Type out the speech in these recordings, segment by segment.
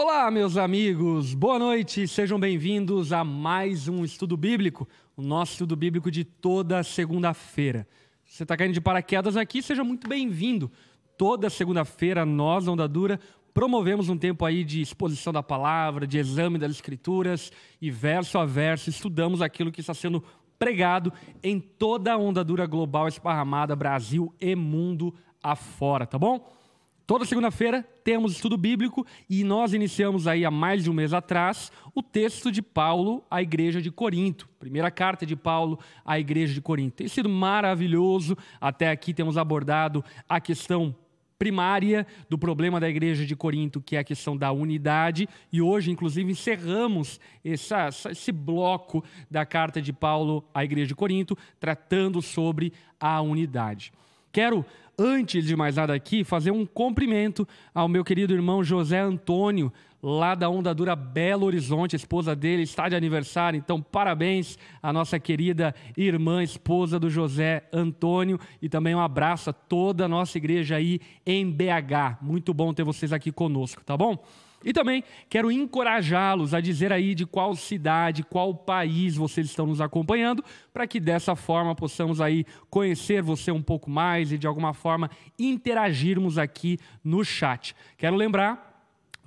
Olá, meus amigos, boa noite, sejam bem-vindos a mais um estudo bíblico, o nosso estudo bíblico de toda segunda-feira. Se você está caindo de paraquedas aqui, seja muito bem-vindo. Toda segunda-feira, nós, da Onda Dura, promovemos um tempo aí de exposição da palavra, de exame das escrituras e verso a verso estudamos aquilo que está sendo pregado em toda a onda dura global esparramada, Brasil e mundo afora, tá bom? Toda segunda-feira temos estudo bíblico e nós iniciamos aí há mais de um mês atrás o texto de Paulo à igreja de Corinto. Primeira carta de Paulo à igreja de Corinto. Tem sido maravilhoso. Até aqui temos abordado a questão primária do problema da igreja de Corinto, que é a questão da unidade, e hoje, inclusive, encerramos essa, esse bloco da carta de Paulo à igreja de Corinto, tratando sobre a unidade. Quero, antes de mais nada aqui, fazer um cumprimento ao meu querido irmão José Antônio, lá da Onda Dura Belo Horizonte, esposa dele está de aniversário, então parabéns à nossa querida irmã, esposa do José Antônio, e também um abraço a toda a nossa igreja aí em BH. Muito bom ter vocês aqui conosco, tá bom? E também quero encorajá-los a dizer aí de qual cidade, qual país vocês estão nos acompanhando, para que dessa forma possamos aí conhecer você um pouco mais e de alguma forma interagirmos aqui no chat. Quero lembrar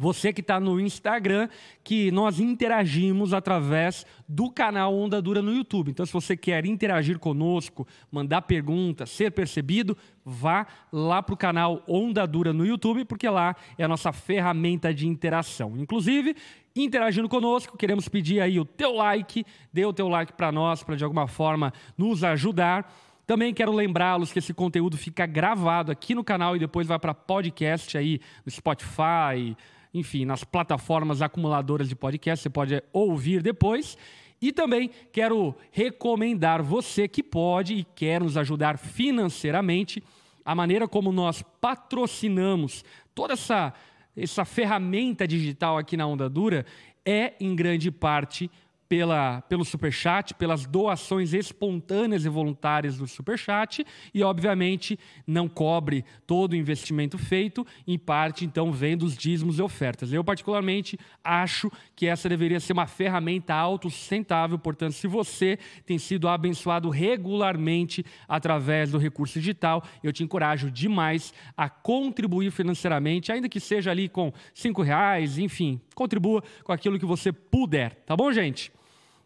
você que está no Instagram, que nós interagimos através do canal Onda Dura no YouTube. Então, se você quer interagir conosco, mandar perguntas, ser percebido, vá lá para o canal Onda Dura no YouTube, porque lá é a nossa ferramenta de interação. Inclusive, interagindo conosco, queremos pedir aí o teu like, dê o teu like para nós, para de alguma forma nos ajudar. Também quero lembrá-los que esse conteúdo fica gravado aqui no canal e depois vai para podcast aí no Spotify, enfim, nas plataformas acumuladoras de podcast, você pode ouvir depois. E também quero recomendar você que pode e quer nos ajudar financeiramente, a maneira como nós patrocinamos toda essa, essa ferramenta digital aqui na Onda Dura é, em grande parte, pela, pelo Superchat, pelas doações espontâneas e voluntárias do Superchat e, obviamente, não cobre todo o investimento feito, em parte, então, vem dos dízimos e ofertas. Eu, particularmente, acho que essa deveria ser uma ferramenta autossustentável, portanto, se você tem sido abençoado regularmente através do recurso digital, eu te encorajo demais a contribuir financeiramente, ainda que seja ali com cinco reais, enfim, contribua com aquilo que você puder, tá bom, gente?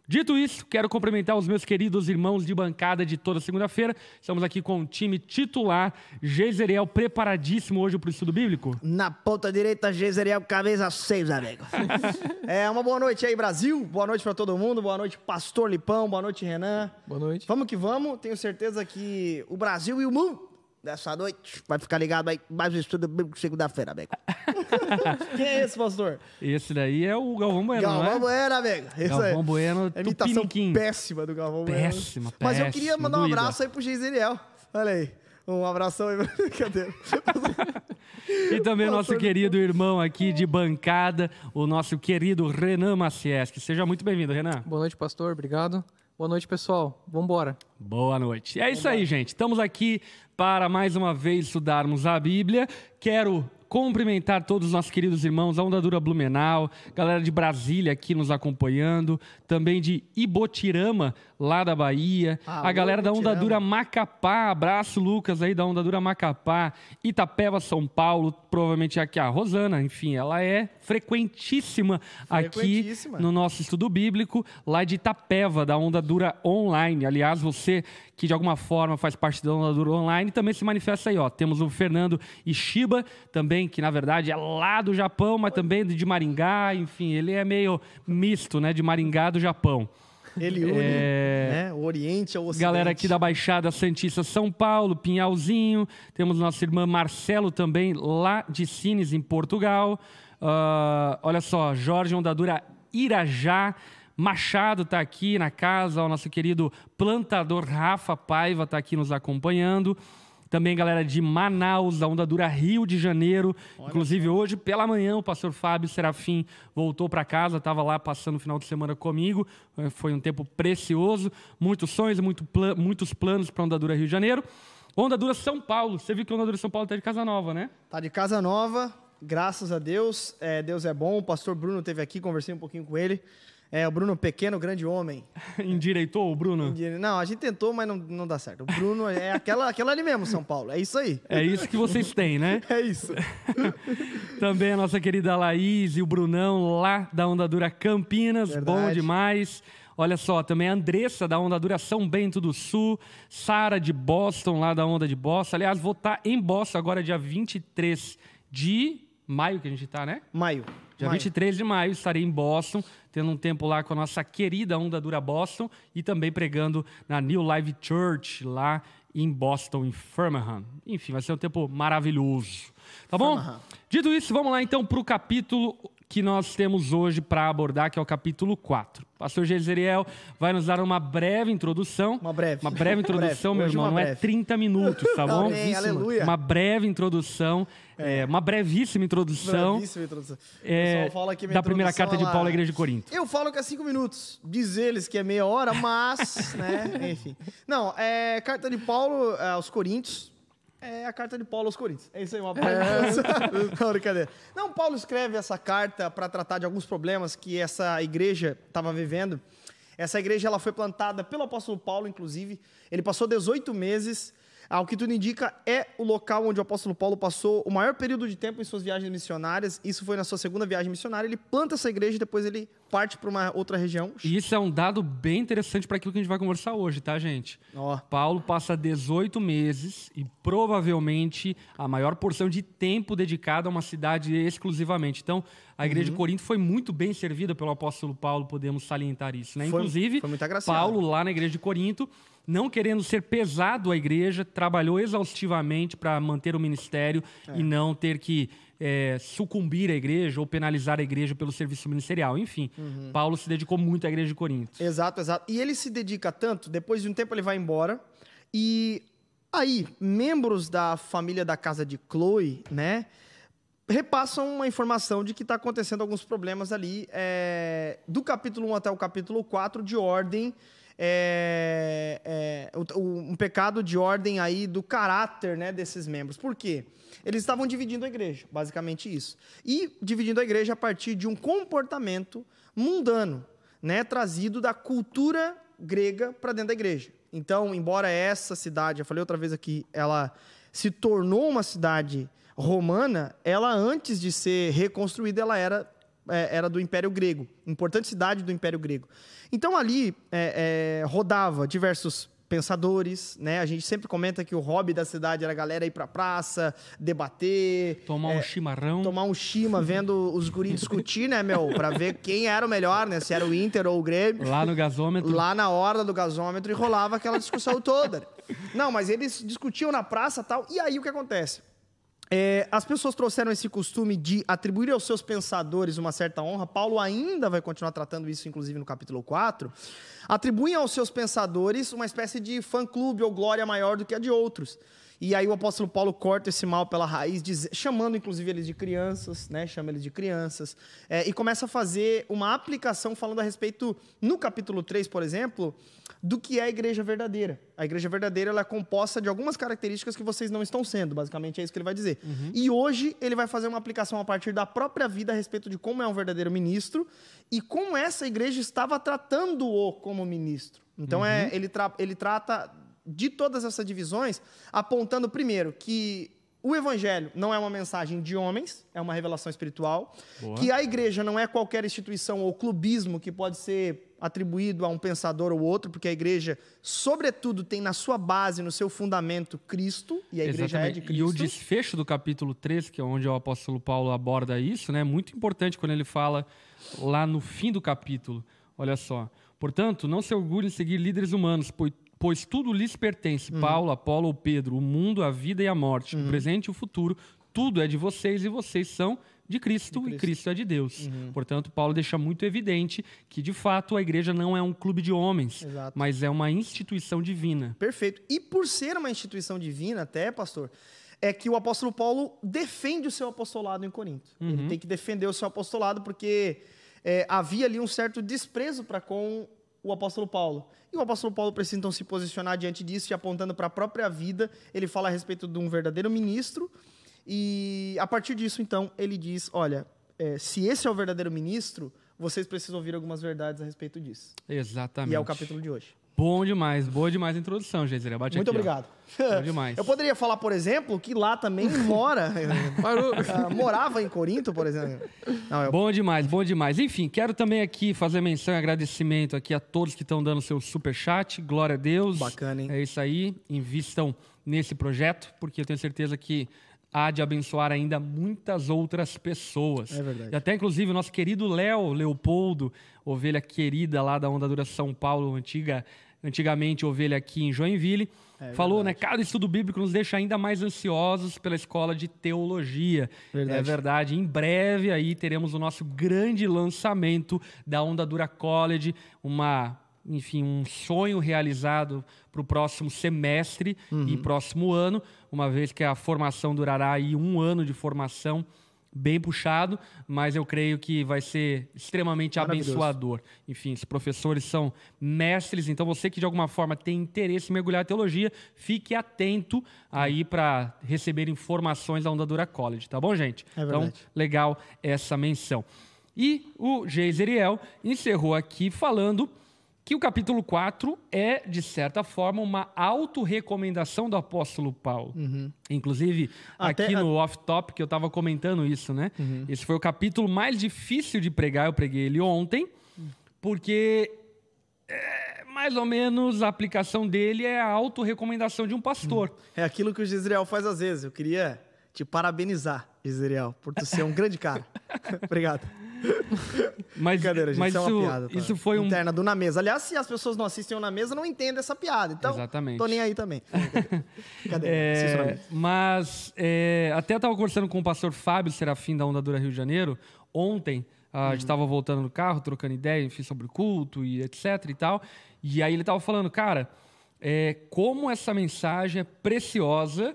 Dito isso, quero cumprimentar os meus queridos irmãos de bancada de toda segunda-feira. Estamos aqui com o time titular, Geiseriel, preparadíssimo hoje para o estudo bíblico? Na ponta direita, Geiseriel, cabeça 6, amigo. é, uma boa noite aí, Brasil. Boa noite para todo mundo. Boa noite, Pastor Lipão. Boa noite, Renan. Boa noite. Vamos que vamos. Tenho certeza que o Brasil e o mundo dessa noite. Vai ficar ligado aí, mais um estudo bíblico segunda-feira, amigo. Quem é esse, pastor? Esse daí é o Galvão Bueno, Galvão não é? Bueno, amigo. Esse Galvão é. Bueno, É imitação Tupiniquim. péssima do Galvão Bueno. Péssima, Mas eu queria péssima, mandar um abraço aí pro Geiseriel. Olha aí. Um abração aí. Brincadeira. E também nosso querido irmão aqui de bancada, o nosso querido Renan Macieski. Seja muito bem-vindo, Renan. Boa noite, pastor. Obrigado. Boa noite, pessoal. Vambora. Boa noite. É isso aí, gente. Estamos aqui para mais uma vez estudarmos a Bíblia. Quero cumprimentar todos os nossos queridos irmãos, a Onda Dura Blumenau, galera de Brasília aqui nos acompanhando, também de Ibotirama, lá da Bahia, Alô, a galera da Onda. Dura Macapá, abraço Lucas aí da Onda Dura Macapá, Itapeva, São Paulo, provavelmente aqui a Rosana, enfim, ela é frequentíssima aqui Frequentíssima. no nosso estudo bíblico, lá de Itapeva, da Onda Dura Online. Aliás, você que de alguma forma faz parte da Onda Dura Online também se manifesta aí, ó. Temos o Fernando Ishiba, também, que na verdade é lá do Japão, mas também de Maringá, enfim, ele é meio misto, né, de Maringá do Japão. Ele une É. né, o Oriente ao Ocidente. Galera aqui da Baixada Santista São Paulo, Pinhalzinho. Temos nossa irmã Marcelo também, lá de Sines, em Portugal. Ah, olha só, Jorge Ondadura Irajá. Machado está aqui na casa, o nosso querido plantador Rafa Paiva está aqui nos acompanhando. Também galera de Manaus, da Onda Dura Rio de Janeiro. Inclusive hoje pela manhã o pastor Fábio Serafim voltou para casa, estava lá passando o final de semana comigo. Eh, Foi um tempo precioso, muitos sonhos, muito pla- muitos planos para a Onda Dura Rio de Janeiro. Onda Dura São Paulo, você viu que a Onda Dura São Paulo está de casa nova, né? Tá de casa nova. Graças a Deus, é, Deus é bom. O pastor Bruno esteve aqui, conversei um pouquinho com ele. É, o Bruno, pequeno, grande homem. Endireitou o Bruno? Não, a gente tentou, mas não, não dá certo. O Bruno é aquela, aquela ali mesmo, São Paulo. É isso aí. É isso que vocês têm, né? É isso. Também a nossa querida Laís e o Brunão, lá da Onda Dura Campinas. Verdade. Bom demais. Olha só, também a Andressa, da Onda Dura São Bento do Sul. Sara, de Boston, lá da Onda de Boston. Aliás, vou estar em Boston agora, dia 23 de maio, que a gente tá, né? Maio. Dia Maio. 23 de maio estarei em Boston, tendo um tempo lá com a nossa querida Onda Dura Boston e também pregando na New Life Church, lá em Boston, em Firmingham. Enfim, vai ser um tempo maravilhoso. Tá bom? Dito isso, vamos lá então para o capítulo que nós temos hoje para abordar, que é o capítulo 4. Pastor Jezeriel vai nos dar uma breve introdução. Uma breve. Uma breve introdução, Breve. meu irmão. Não é breve. 30 minutos, tá bom? Amém, aleluia. Uma breve introdução, é, uma brevíssima introdução Bravíssima introdução. É, fala que da primeira carta de Paulo à Igreja de Corinto. Eu falo que é cinco minutos. Diz eles que é meia hora, mas, né, enfim. Não, é carta de Paulo é, aos Coríntios. É a carta de Paulo aos Coríntios. É isso aí, uma Não, brincadeira. Não, Paulo escreve essa carta para tratar de alguns problemas que essa igreja estava vivendo. Essa igreja ela foi plantada pelo apóstolo Paulo, inclusive. Ele passou 18 meses. Ao que tudo indica, é o local onde o apóstolo Paulo passou o maior período de tempo em suas viagens missionárias. Isso foi na sua segunda viagem missionária. Ele planta essa igreja e depois ele parte para uma outra região. E isso é um dado bem interessante para aquilo que a gente vai conversar hoje, tá, gente? Ó, Paulo passa 18 meses e provavelmente a maior porção de tempo dedicado a uma cidade exclusivamente. Então, a igreja Uhum. de Corinto foi muito bem servida pelo apóstolo Paulo, podemos salientar isso, né? Foi- Inclusive, foi. Paulo lá na igreja de Corinto, não querendo ser pesado à igreja, trabalhou exaustivamente para manter o ministério É. e não ter que é, sucumbir à igreja ou penalizar a igreja pelo serviço ministerial. Enfim, Uhum. Paulo se dedicou muito à igreja de Corinto. Exato, exato. E ele se dedica tanto, depois de um tempo ele vai embora. E aí, membros da família da casa de Chloe, né, repassam uma informação de que está acontecendo alguns problemas ali, é, do capítulo 1 até o capítulo 4, de ordem. É, é, um pecado de ordem aí do caráter né, desses membros. Por quê? Eles estavam dividindo a igreja, basicamente isso. E dividindo a igreja a partir de um comportamento mundano, né, trazido da cultura grega para dentro da igreja. Então, embora essa cidade, eu falei outra vez aqui, ela se tornou uma cidade romana, ela antes de ser reconstruída, ela era, é, era do Império Grego, importante cidade do Império Grego. Então ali é, é, rodava diversos pensadores, né? A gente sempre comenta que o hobby da cidade era a galera ir pra praça, debater, Tomar um chimarrão. tomar um chima vendo os guris discutir, né, meu? Pra ver quem era o melhor, né? Se era o Inter ou o Grêmio. Lá no gasômetro. Lá na hora do gasômetro e rolava aquela discussão toda. Não, mas eles discutiam na praça e tal. E aí o que acontece? É, as pessoas trouxeram esse costume de atribuir aos seus pensadores uma certa honra. Paulo ainda vai continuar tratando isso, inclusive, no capítulo 4. Atribuem aos seus pensadores uma espécie de fã-clube ou glória maior do que a de outros. E aí o apóstolo Paulo corta esse mal pela raiz, diz- chamando inclusive eles de crianças, né? Chama eles de crianças. é, e começa a fazer uma aplicação falando a respeito, no capítulo 3, por exemplo, do que é a igreja verdadeira. A igreja verdadeira ela é composta de algumas características que vocês não estão sendo, basicamente é isso que ele vai dizer. E hoje ele vai fazer uma aplicação a partir da própria vida a respeito de como é um verdadeiro ministro e como essa igreja estava tratando-o como ministro. Então é, ele, tra- ele trata de todas essas divisões, apontando primeiro que o evangelho não é uma mensagem de homens, é uma revelação espiritual, Boa. que a igreja não é qualquer instituição ou clubismo que pode ser atribuído a um pensador ou outro, porque a igreja, sobretudo, tem na sua base, no seu fundamento, Cristo, e a igreja é de Exatamente. E o Cristo. desfecho do capítulo 3, que é onde o apóstolo Paulo aborda isso, né? é muito importante quando ele fala lá no fim do capítulo. Olha só. Portanto, não se orgulhe em seguir líderes humanos, pois, pois tudo lhes pertence. Uhum. Paulo, Apolo ou Pedro, o mundo, a vida e a morte, o presente e o futuro, tudo é de vocês e vocês são de Cristo, e Cristo é de Deus. Uhum. Portanto, Paulo deixa muito evidente que, de fato, a igreja não é um clube de homens, Exato. mas é uma instituição divina. Perfeito. E por ser uma instituição divina, até, pastor, é que o apóstolo Paulo defende o seu apostolado em Corinto. Ele tem que defender o seu apostolado porque é, havia ali um certo desprezo para com o apóstolo Paulo. E o apóstolo Paulo precisa então se posicionar diante disso e apontando para a própria vida, ele fala a respeito de um verdadeiro ministro E a partir disso, então, ele diz: olha, é, se esse é o verdadeiro ministro, vocês precisam ouvir algumas verdades a respeito disso. Exatamente. E é o capítulo de hoje. Bom demais, boa demais a introdução, Geisel. Bate Muito aqui, ó. obrigado. Bom demais. Eu poderia falar, por exemplo, que lá também mora. Ah, morava em Corinto, por exemplo. Não, eu- Bom demais, bom demais. Enfim, quero também aqui fazer menção e agradecimento aqui a todos que estão dando seu super chat. Glória a Deus. Bacana, hein? É isso aí. Invistam nesse projeto, porque eu tenho certeza que há de abençoar ainda muitas outras pessoas. É verdade. E até, inclusive, o nosso querido Léo Leopoldo, ovelha querida lá da Onda Dura São Paulo, antiga, antigamente ovelha aqui em Joinville, É falou, né? Cada estudo bíblico nos deixa ainda mais ansiosos pela escola de teologia. Verdade. É verdade. Em breve aí teremos o nosso grande lançamento da Onda Dura College, uma, enfim, um sonho realizado para o próximo semestre Uhum. e próximo ano, uma vez que a formação durará aí um ano de formação bem puxado, mas eu creio que vai ser extremamente abençoador. Enfim, os professores são mestres, então você que de alguma forma tem interesse em mergulhar em teologia, fique atento aí para receber informações da Onda Dura College, tá bom, gente? É então, legal essa menção. E o Geiseriel encerrou aqui falando que o capítulo 4 é, de certa forma, uma autorrecomendação do apóstolo Paulo. Inclusive, Até aqui a- no off-top, que eu estava comentando isso, né? Esse foi o capítulo mais difícil de pregar, eu preguei ele ontem, porque é, mais ou menos a aplicação dele é a autorrecomendação de um pastor. É aquilo que o Gisrael faz às vezes. Eu queria te parabenizar, Gisrael, por tu ser um grande cara. Obrigado. Mas, Brincadeira, gente. mas isso, é uma piada. tá? isso foi um Interna do Na Mesa. Aliás, se as pessoas não assistem o Na Mesa, não entendem essa piada. Então, Exatamente. tô nem aí também. Na É, mas é, até estava conversando com o pastor Fábio Serafim da Onda Dura Rio de Janeiro ontem. A gente estava voltando no carro, trocando ideia, enfim, sobre o culto e etc e tal. E aí ele estava falando, cara, é, como essa mensagem é preciosa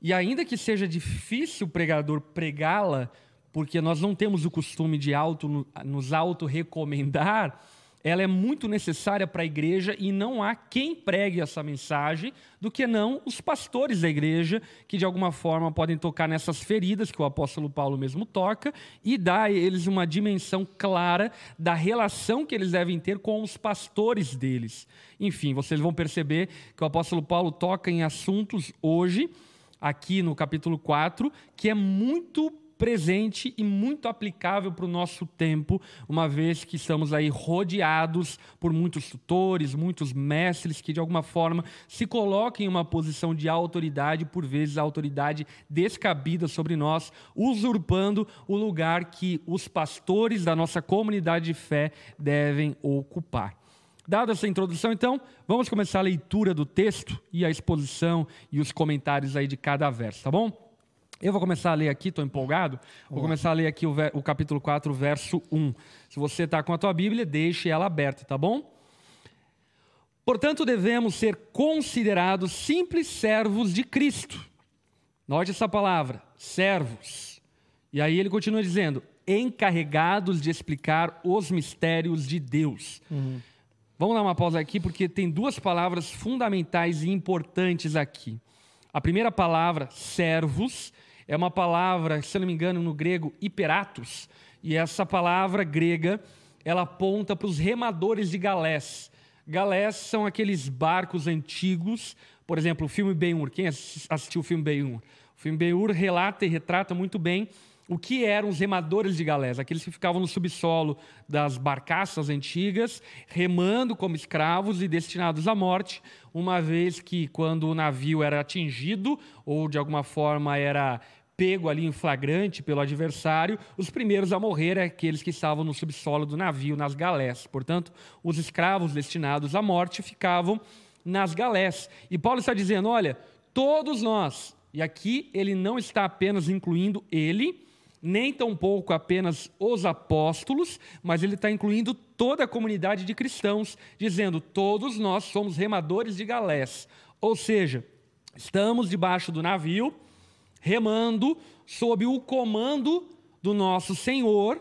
e ainda que seja difícil o pregador pregá-la, porque nós não temos o costume de auto, nos auto-recomendar, ela é muito necessária para a igreja e não há quem pregue essa mensagem do que não os pastores da igreja, que de alguma forma podem tocar nessas feridas que o apóstolo Paulo mesmo toca e dar a eles uma dimensão clara da relação que eles devem ter com os pastores deles. Enfim, vocês vão perceber que o apóstolo Paulo toca em assuntos hoje, aqui no capítulo 4, que é muito presente e muito aplicável para o nosso tempo, uma vez que estamos aí rodeados por muitos tutores, muitos mestres que de alguma forma se colocam em uma posição de autoridade, por vezes autoridade descabida sobre nós, usurpando o lugar que os pastores da nossa comunidade de fé devem ocupar. Dada essa introdução, então, vamos começar a leitura do texto e a exposição e os comentários aí de cada verso, tá bom? Eu vou começar a ler aqui, estou empolgado. Vou começar a ler aqui o, o capítulo 4, verso 1. Se você está com a tua Bíblia, deixe ela aberta, tá bom? Portanto, devemos ser considerados simples servos de Cristo. Note essa palavra, servos. E aí ele continua dizendo, encarregados de explicar os mistérios de Deus. Vamos dar uma pausa aqui, porque tem duas palavras fundamentais e importantes aqui. A primeira palavra, servos, é uma palavra, se não me engano, no grego, hiperatos. E essa palavra grega, ela aponta para os remadores de galés. Galés são aqueles barcos antigos, por exemplo, o filme Ben-Hur. Quem assis- assistiu o filme Ben-Hur? O filme Ben-Hur relata e retrata muito bem o que eram os remadores de galés, aqueles que ficavam no subsolo das barcaças antigas, remando como escravos e destinados à morte, uma vez que quando o navio era atingido ou de alguma forma era pego ali em flagrante pelo adversário, os primeiros a morrer eram aqueles que estavam no subsolo do navio, nas galés. Portanto, os escravos destinados à morte ficavam nas galés. E Paulo está dizendo: olha, todos nós, e aqui ele não está apenas incluindo ele, nem tampouco apenas os apóstolos, mas ele está incluindo toda a comunidade de cristãos, dizendo: todos nós somos remadores de galés. Ou seja, estamos debaixo do navio, remando sob o comando do nosso Senhor,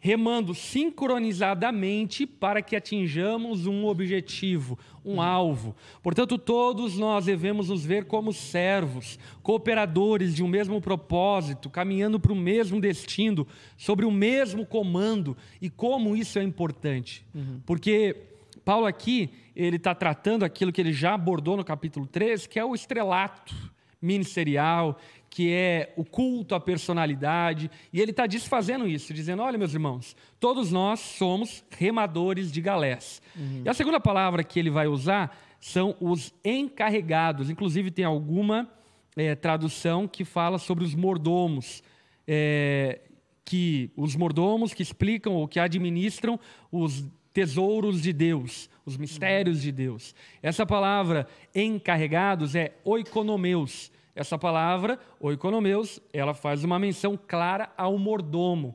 remando sincronizadamente para que atinjamos um objetivo, um alvo. Portanto, todos nós devemos nos ver como servos, cooperadores de um mesmo propósito, caminhando para o mesmo destino, sobre o mesmo comando. E como isso é importante. Uhum. Porque Paulo aqui, ele está tratando aquilo que ele já abordou no capítulo 3, que é o estrelato ministerial, que é o culto à personalidade, e ele está desfazendo isso, dizendo: olha, meus irmãos, todos nós somos remadores de galés. Uhum. E a segunda palavra que ele vai usar são os encarregados, inclusive tem alguma é, tradução que fala sobre os mordomos. É, que os mordomos que explicam ou que administram os tesouros de Deus, os mistérios de Deus. Essa palavra encarregados é oikonomeus, essa palavra, oikonomeus, ela faz uma menção clara ao mordomo,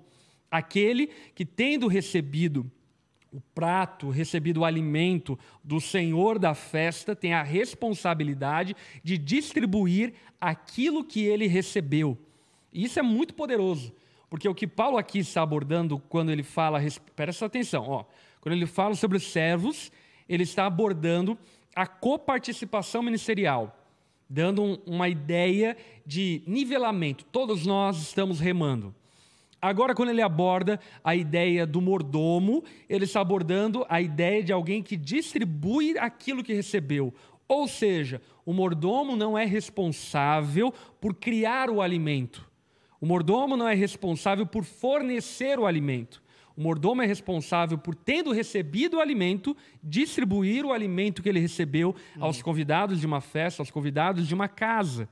aquele que, tendo recebido o prato, recebido o alimento do senhor da festa, tem a responsabilidade de distribuir aquilo que ele recebeu. E isso é muito poderoso, porque o que Paulo aqui está abordando quando ele fala, presta atenção, ó, quando ele fala sobre os servos, ele está abordando a coparticipação ministerial dando um, uma ideia de nivelamento. Todos nós estamos remando. Agora, quando ele aborda a ideia do mordomo, ele está abordando a ideia de alguém que distribui aquilo que recebeu. Ou seja, o mordomo não é responsável por criar o alimento. O mordomo não é responsável por fornecer o alimento. O mordomo é responsável por, tendo recebido o alimento, distribuir o alimento que ele recebeu aos hum. convidados de uma festa, aos convidados de uma casa.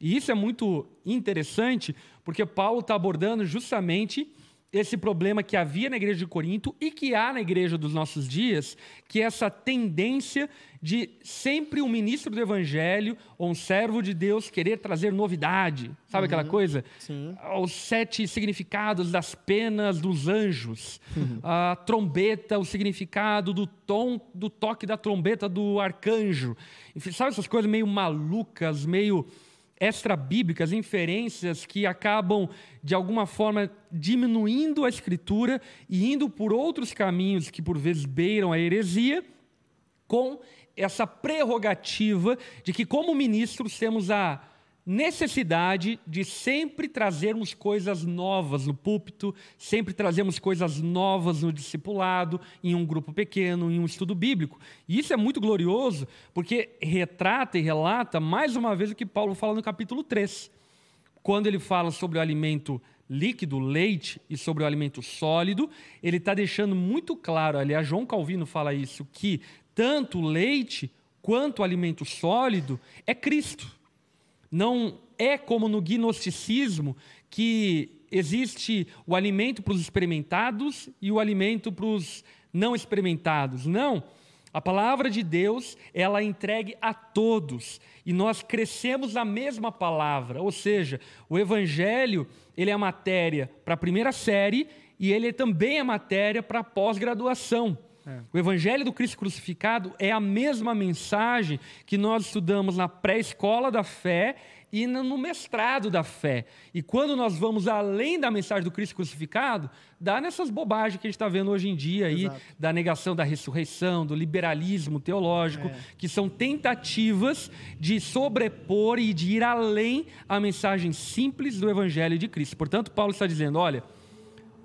E isso é muito interessante, porque Paulo está abordando justamente esse problema que havia na igreja de Corinto e que há na igreja dos nossos dias, que é essa tendência de sempre um ministro do evangelho ou um servo de Deus querer trazer novidade. Sabe uhum. aquela coisa? Sim. Os sete significados das penas dos anjos, uhum. a trombeta, o significado do tom, do toque da trombeta do arcanjo. Enfim, sabe essas coisas meio malucas, meio extra-bíblicas, inferências que acabam, de alguma forma, diminuindo a escritura e indo por outros caminhos que, por vezes, beiram a heresia, com essa prerrogativa de que, como ministros, temos a necessidade de sempre trazermos coisas novas no púlpito, sempre trazemos coisas novas no discipulado, em um grupo pequeno, em um estudo bíblico. E isso é muito glorioso, porque retrata e relata mais uma vez o que Paulo fala no capítulo 3, quando ele fala sobre o alimento líquido, leite, e sobre o alimento sólido, ele está deixando muito claro, aliás, João Calvino fala isso, que tanto leite quanto alimento sólido é Cristo. Não é como no gnosticismo que existe o alimento para os experimentados e o alimento para os não experimentados. Não. A palavra de Deus, ela é entregue a todos. E nós crescemos na mesma palavra. Ou seja, o evangelho, ele é a matéria para a primeira série e ele também é matéria para a pós-graduação. É. O Evangelho do Cristo crucificado é a mesma mensagem que nós estudamos na pré-escola da fé e no mestrado da fé. E quando nós vamos além da mensagem do Cristo crucificado, dá nessas bobagens que a gente está vendo hoje em dia aí, Exato. da negação da ressurreição, do liberalismo teológico, é. que são tentativas de sobrepor e de ir além a mensagem simples do Evangelho de Cristo. Portanto, Paulo está dizendo: olha,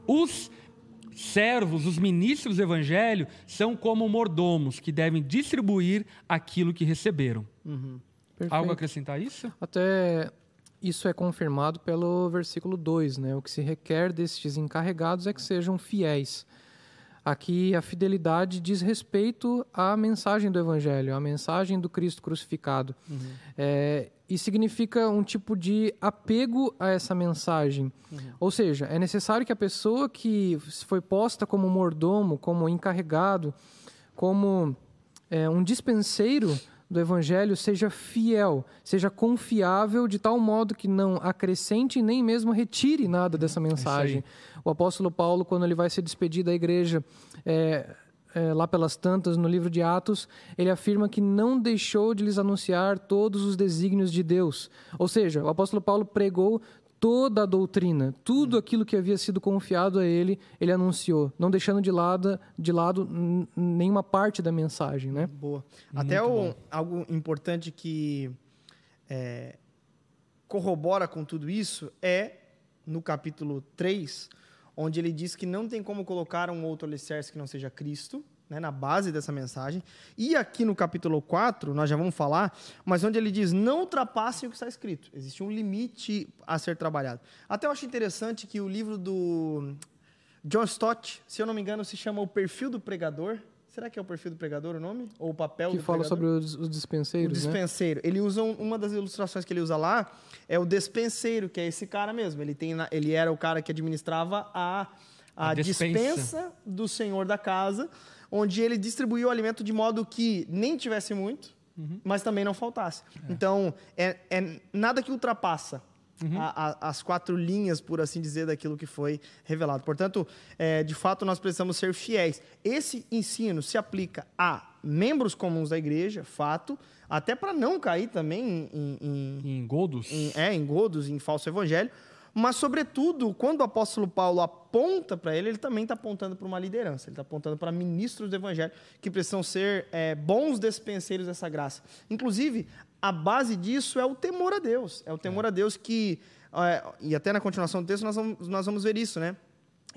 os servos, os ministros do evangelho, são como mordomos que devem distribuir aquilo que receberam. Uhum. Algo a acrescentar isso? Até isso é confirmado pelo versículo 2, né? O que se requer destes encarregados é que sejam fiéis. Aqui a fidelidade diz respeito à mensagem do Evangelho, à mensagem do Cristo crucificado. Uhum. É, e significa um tipo de apego a essa mensagem. Uhum. Ou seja, é necessário que a pessoa que foi posta como mordomo, como encarregado, como é, um dispenseiro do Evangelho seja fiel, seja confiável, de tal modo que não acrescente nem mesmo retire nada dessa é mensagem. O apóstolo Paulo, quando ele vai se despedir da igreja, é, é, lá pelas tantas, no livro de Atos, ele afirma que não deixou de lhes anunciar todos os desígnios de Deus. Ou seja, o apóstolo Paulo pregou toda a doutrina, tudo aquilo que havia sido confiado a ele, ele anunciou, não deixando de lado, de lado nenhuma parte da mensagem, né? Boa. Até o, algo importante que é, corrobora com tudo isso é no capítulo 3, onde ele diz que não tem como colocar um outro alicerce que não seja Cristo, né, na base dessa mensagem. E aqui no capítulo 4, nós já vamos falar, mas onde ele diz: não ultrapassem o que está escrito. Existe um limite a ser trabalhado. Até eu acho interessante que o livro do John Stott, se eu não me engano, se chama O Perfil do Pregador. Será que é o perfil do pregador o nome? Ou o papel Que do fala pregador? sobre os, os O dispenseiros, né? dispenseiro. Ele usa um- uma das ilustrações que ele usa lá é o despenseiro, que é esse cara mesmo. Ele tem ele era o cara que administrava a, a, A despensa. dispensa do senhor da casa, onde ele distribuía o alimento de modo que nem tivesse muito, mas também não faltasse. Então, é, é nada que ultrapassa a- a- as quatro linhas, por assim dizer, daquilo que foi revelado. Portanto, é, de fato, nós precisamos ser fiéis. Esse ensino se aplica a membros comuns da igreja, fato, até para não cair também em- em, Em Goldos? em, é, em godos, em falso evangelho. Mas, sobretudo, quando o apóstolo Paulo aponta para ele, ele também está apontando para uma liderança. Ele está apontando para ministros do evangelho que precisam ser é, bons despenseiros dessa graça. Inclusive, a base disso é o temor a Deus. É o temor a Deus que, é, e até na continuação do texto nós vamos, nós vamos ver isso, né?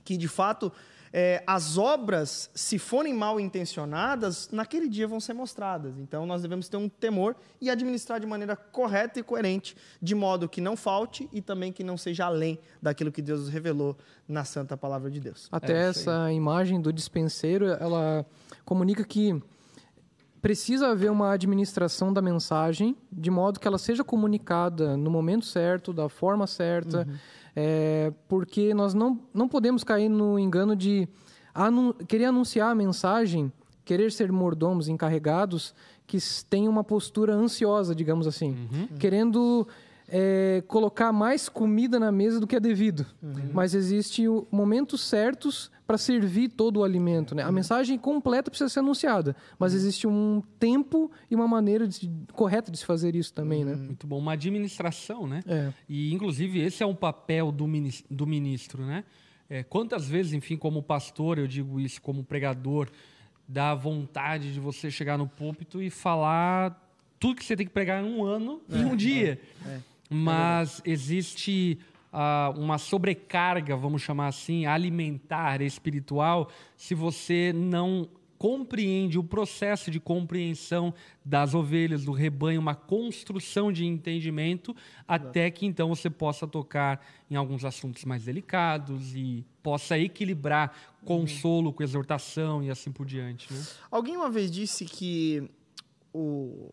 Que, de fato, é, as obras, se forem mal intencionadas, naquele dia vão ser mostradas. Então, nós devemos ter um temor e administrar de maneira correta e coerente, de modo que não falte e também que não seja além daquilo que Deus nos revelou na santa palavra de Deus. Até É, essa imagem do dispenseiro, ela comunica que precisa haver uma administração da mensagem de modo que ela seja comunicada no momento certo, da forma certa, é, porque nós não, não podemos cair no engano de querer anunciar a mensagem, querer ser mordomos encarregados que têm uma postura ansiosa, digamos assim, querendo é, colocar mais comida na mesa do que é devido. Mas existem momentos certos para servir todo o alimento. Né? A mensagem completa precisa ser anunciada, mas existe um tempo e uma maneira de- correta de se fazer isso também. Né? Muito bom. Uma administração, né? É. E, inclusive, esse é um papel do, minis- do ministro, né? É, quantas vezes, enfim, como pastor, eu digo isso, como pregador, dá vontade de você chegar no púlpito e falar tudo que você tem que pregar em um ano em um dia. Mas existe ah, uma sobrecarga, vamos chamar assim, alimentar, espiritual, se você não compreende o processo de compreensão das ovelhas, do rebanho, uma construção de entendimento, até que então você possa tocar em alguns assuntos mais delicados e possa equilibrar consolo com exortação e assim por diante. Né? Alguém uma vez disse que o,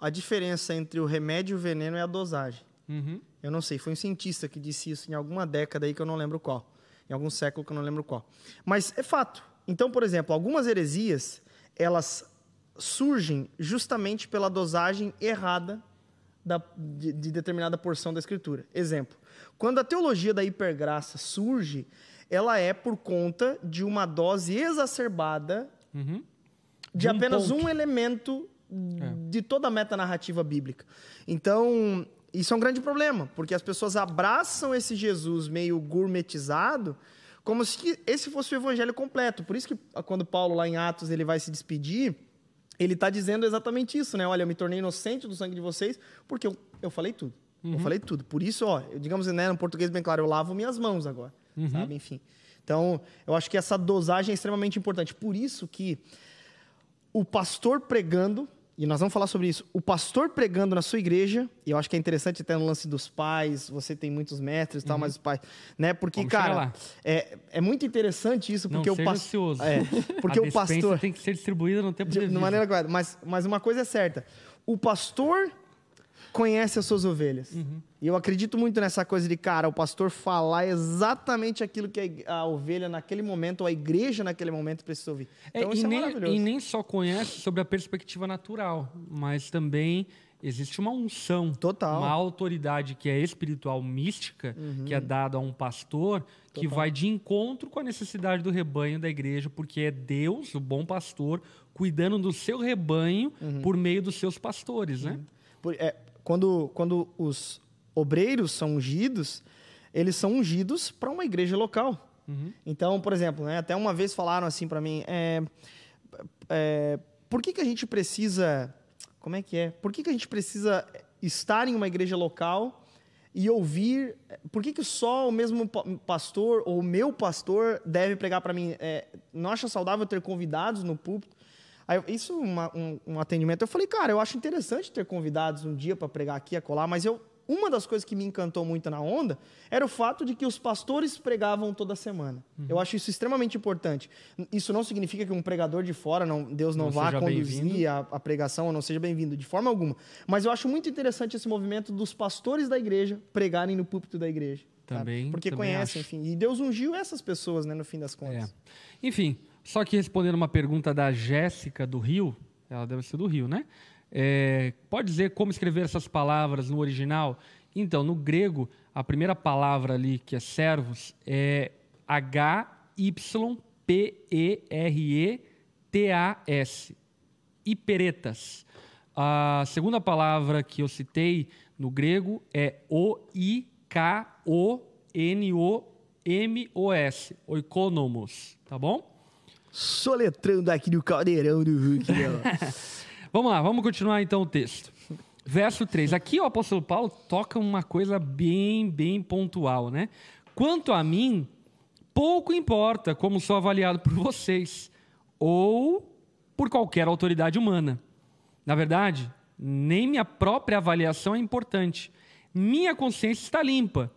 a diferença entre o remédio e o veneno é a dosagem. Uhum. Eu não sei, foi um cientista que disse isso em alguma década aí que eu não lembro qual. Em algum século que eu não lembro qual. Mas é fato. Então, por exemplo, algumas heresias, elas surgem justamente pela dosagem errada da- de, de determinada porção da escritura. Exemplo, quando a teologia da hipergraça surge, ela é por conta de uma dose exacerbada Uhum. de De um apenas ponto. um elemento de toda a metanarrativa bíblica. Então, isso é um grande problema, porque as pessoas abraçam esse Jesus meio gourmetizado, como se esse fosse o evangelho completo. Por isso que quando Paulo lá em Atos ele vai se despedir, ele está dizendo exatamente isso, né? Olha, eu me tornei inocente do sangue de vocês, porque eu, eu falei tudo. Eu falei tudo. Por isso, ó, eu- digamos, né, no português bem claro, eu lavo minhas mãos agora, sabe? Enfim. Então, eu acho que essa dosagem é extremamente importante. Por isso que o pastor pregando, e nós vamos falar sobre isso, o pastor pregando na sua igreja, e eu acho que é interessante até no lance dos pais, você tem muitos mestres e tal, mas os pais, né? Porque, Vamos cara, é, é muito interessante isso, Não porque o seja pastor. É, porque o despensa pastor. tem que ser distribuída no tempo De, devido. de maneira correta. Mas, mas uma coisa é certa: o pastor conhece as suas ovelhas. Uhum. E eu acredito muito nessa coisa de, cara, o pastor falar exatamente aquilo que a, ovelha naquele momento, ou a igreja naquele momento precisa ouvir. É, Então e, isso é nem, e nem só conhece sobre a perspectiva natural, mas também existe uma unção, Total. uma autoridade que é espiritual mística, que é dada a um pastor, que vai de encontro com a necessidade do rebanho da igreja, porque é Deus, o bom pastor, cuidando do seu rebanho por meio dos seus pastores, né? Por- é, quando, quando os obreiros são ungidos, eles são ungidos para uma igreja local. Uhum. Então, por exemplo, né, até uma vez falaram assim para mim, é, é, por que, que a gente precisa, como é que é? Por que, que a gente precisa estar em uma igreja local e ouvir? Por que, que só o mesmo pa- pastor ou o meu pastor deve pregar para mim? É, não acha saudável ter convidados no púlpito? Aí, isso, uma- um, um atendimento, eu falei, cara, eu acho interessante ter convidados um dia para pregar aqui, acolá, mas eu, uma das coisas que me encantou muito na onda era o fato de que os pastores pregavam toda semana. Eu acho isso extremamente importante. Isso não significa que um pregador de fora, não, Deus não, Não vá conduzir a, a pregação ou não seja bem-vindo, de forma alguma. Mas eu acho muito interessante esse movimento dos pastores da igreja pregarem no púlpito da igreja. sabe? Também- Porque também conhecem, acho. enfim. E Deus ungiu essas pessoas, né, no fim das É. contas. Enfim, só que respondendo uma pergunta da Jéssica do Rio, ela deve ser do Rio, né? É, pode dizer como escrever essas palavras no original? Então, no grego, a primeira palavra ali, que é servos, é H-Y-P-E-R-E-T-A-S. Hiperetas. A segunda palavra que eu citei no grego é O-I-K-O-N-O-M-O-S. Oikonomos, tá bom? Soletrando aqui no caldeirão do Hulk, né? Vamos lá, vamos continuar então o texto. Verso 3. Aqui o apóstolo Paulo toca uma coisa bem, bem pontual, né? Quanto a mim, pouco importa como sou avaliado por vocês ou por qualquer autoridade humana. Na verdade, nem minha própria avaliação é importante. Minha consciência está limpa,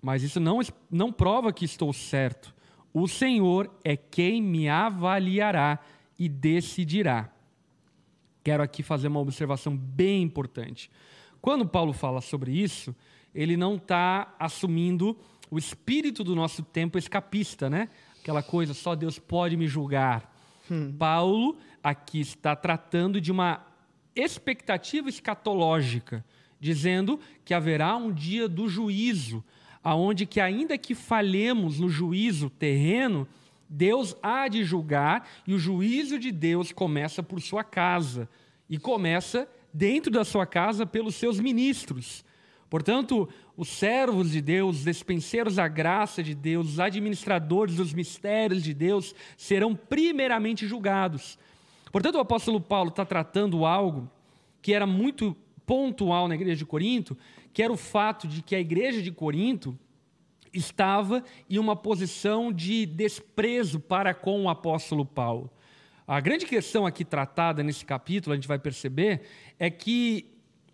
mas isso não, não prova que estou certo. O Senhor é quem me avaliará e decidirá. Quero aqui fazer uma observação bem importante. Quando Paulo fala sobre isso, ele não está assumindo o espírito do nosso tempo escapista, né? Aquela coisa, só Deus pode me julgar. Paulo aqui está tratando de uma expectativa escatológica, dizendo que haverá um dia do juízo, aonde que ainda que falhemos no juízo terreno, Deus há de julgar e o juízo de Deus começa por sua casa e começa dentro da sua casa pelos seus ministros. Portanto, os servos de Deus, os despenseiros da graça de Deus, os administradores dos mistérios de Deus serão primeiramente julgados. Portanto, o apóstolo Paulo está tratando algo que era muito pontual na igreja de Corinto, que era o fato de que a igreja de Corinto estava em uma posição de desprezo para com o apóstolo Paulo. A grande questão aqui tratada nesse capítulo, a gente vai perceber, é que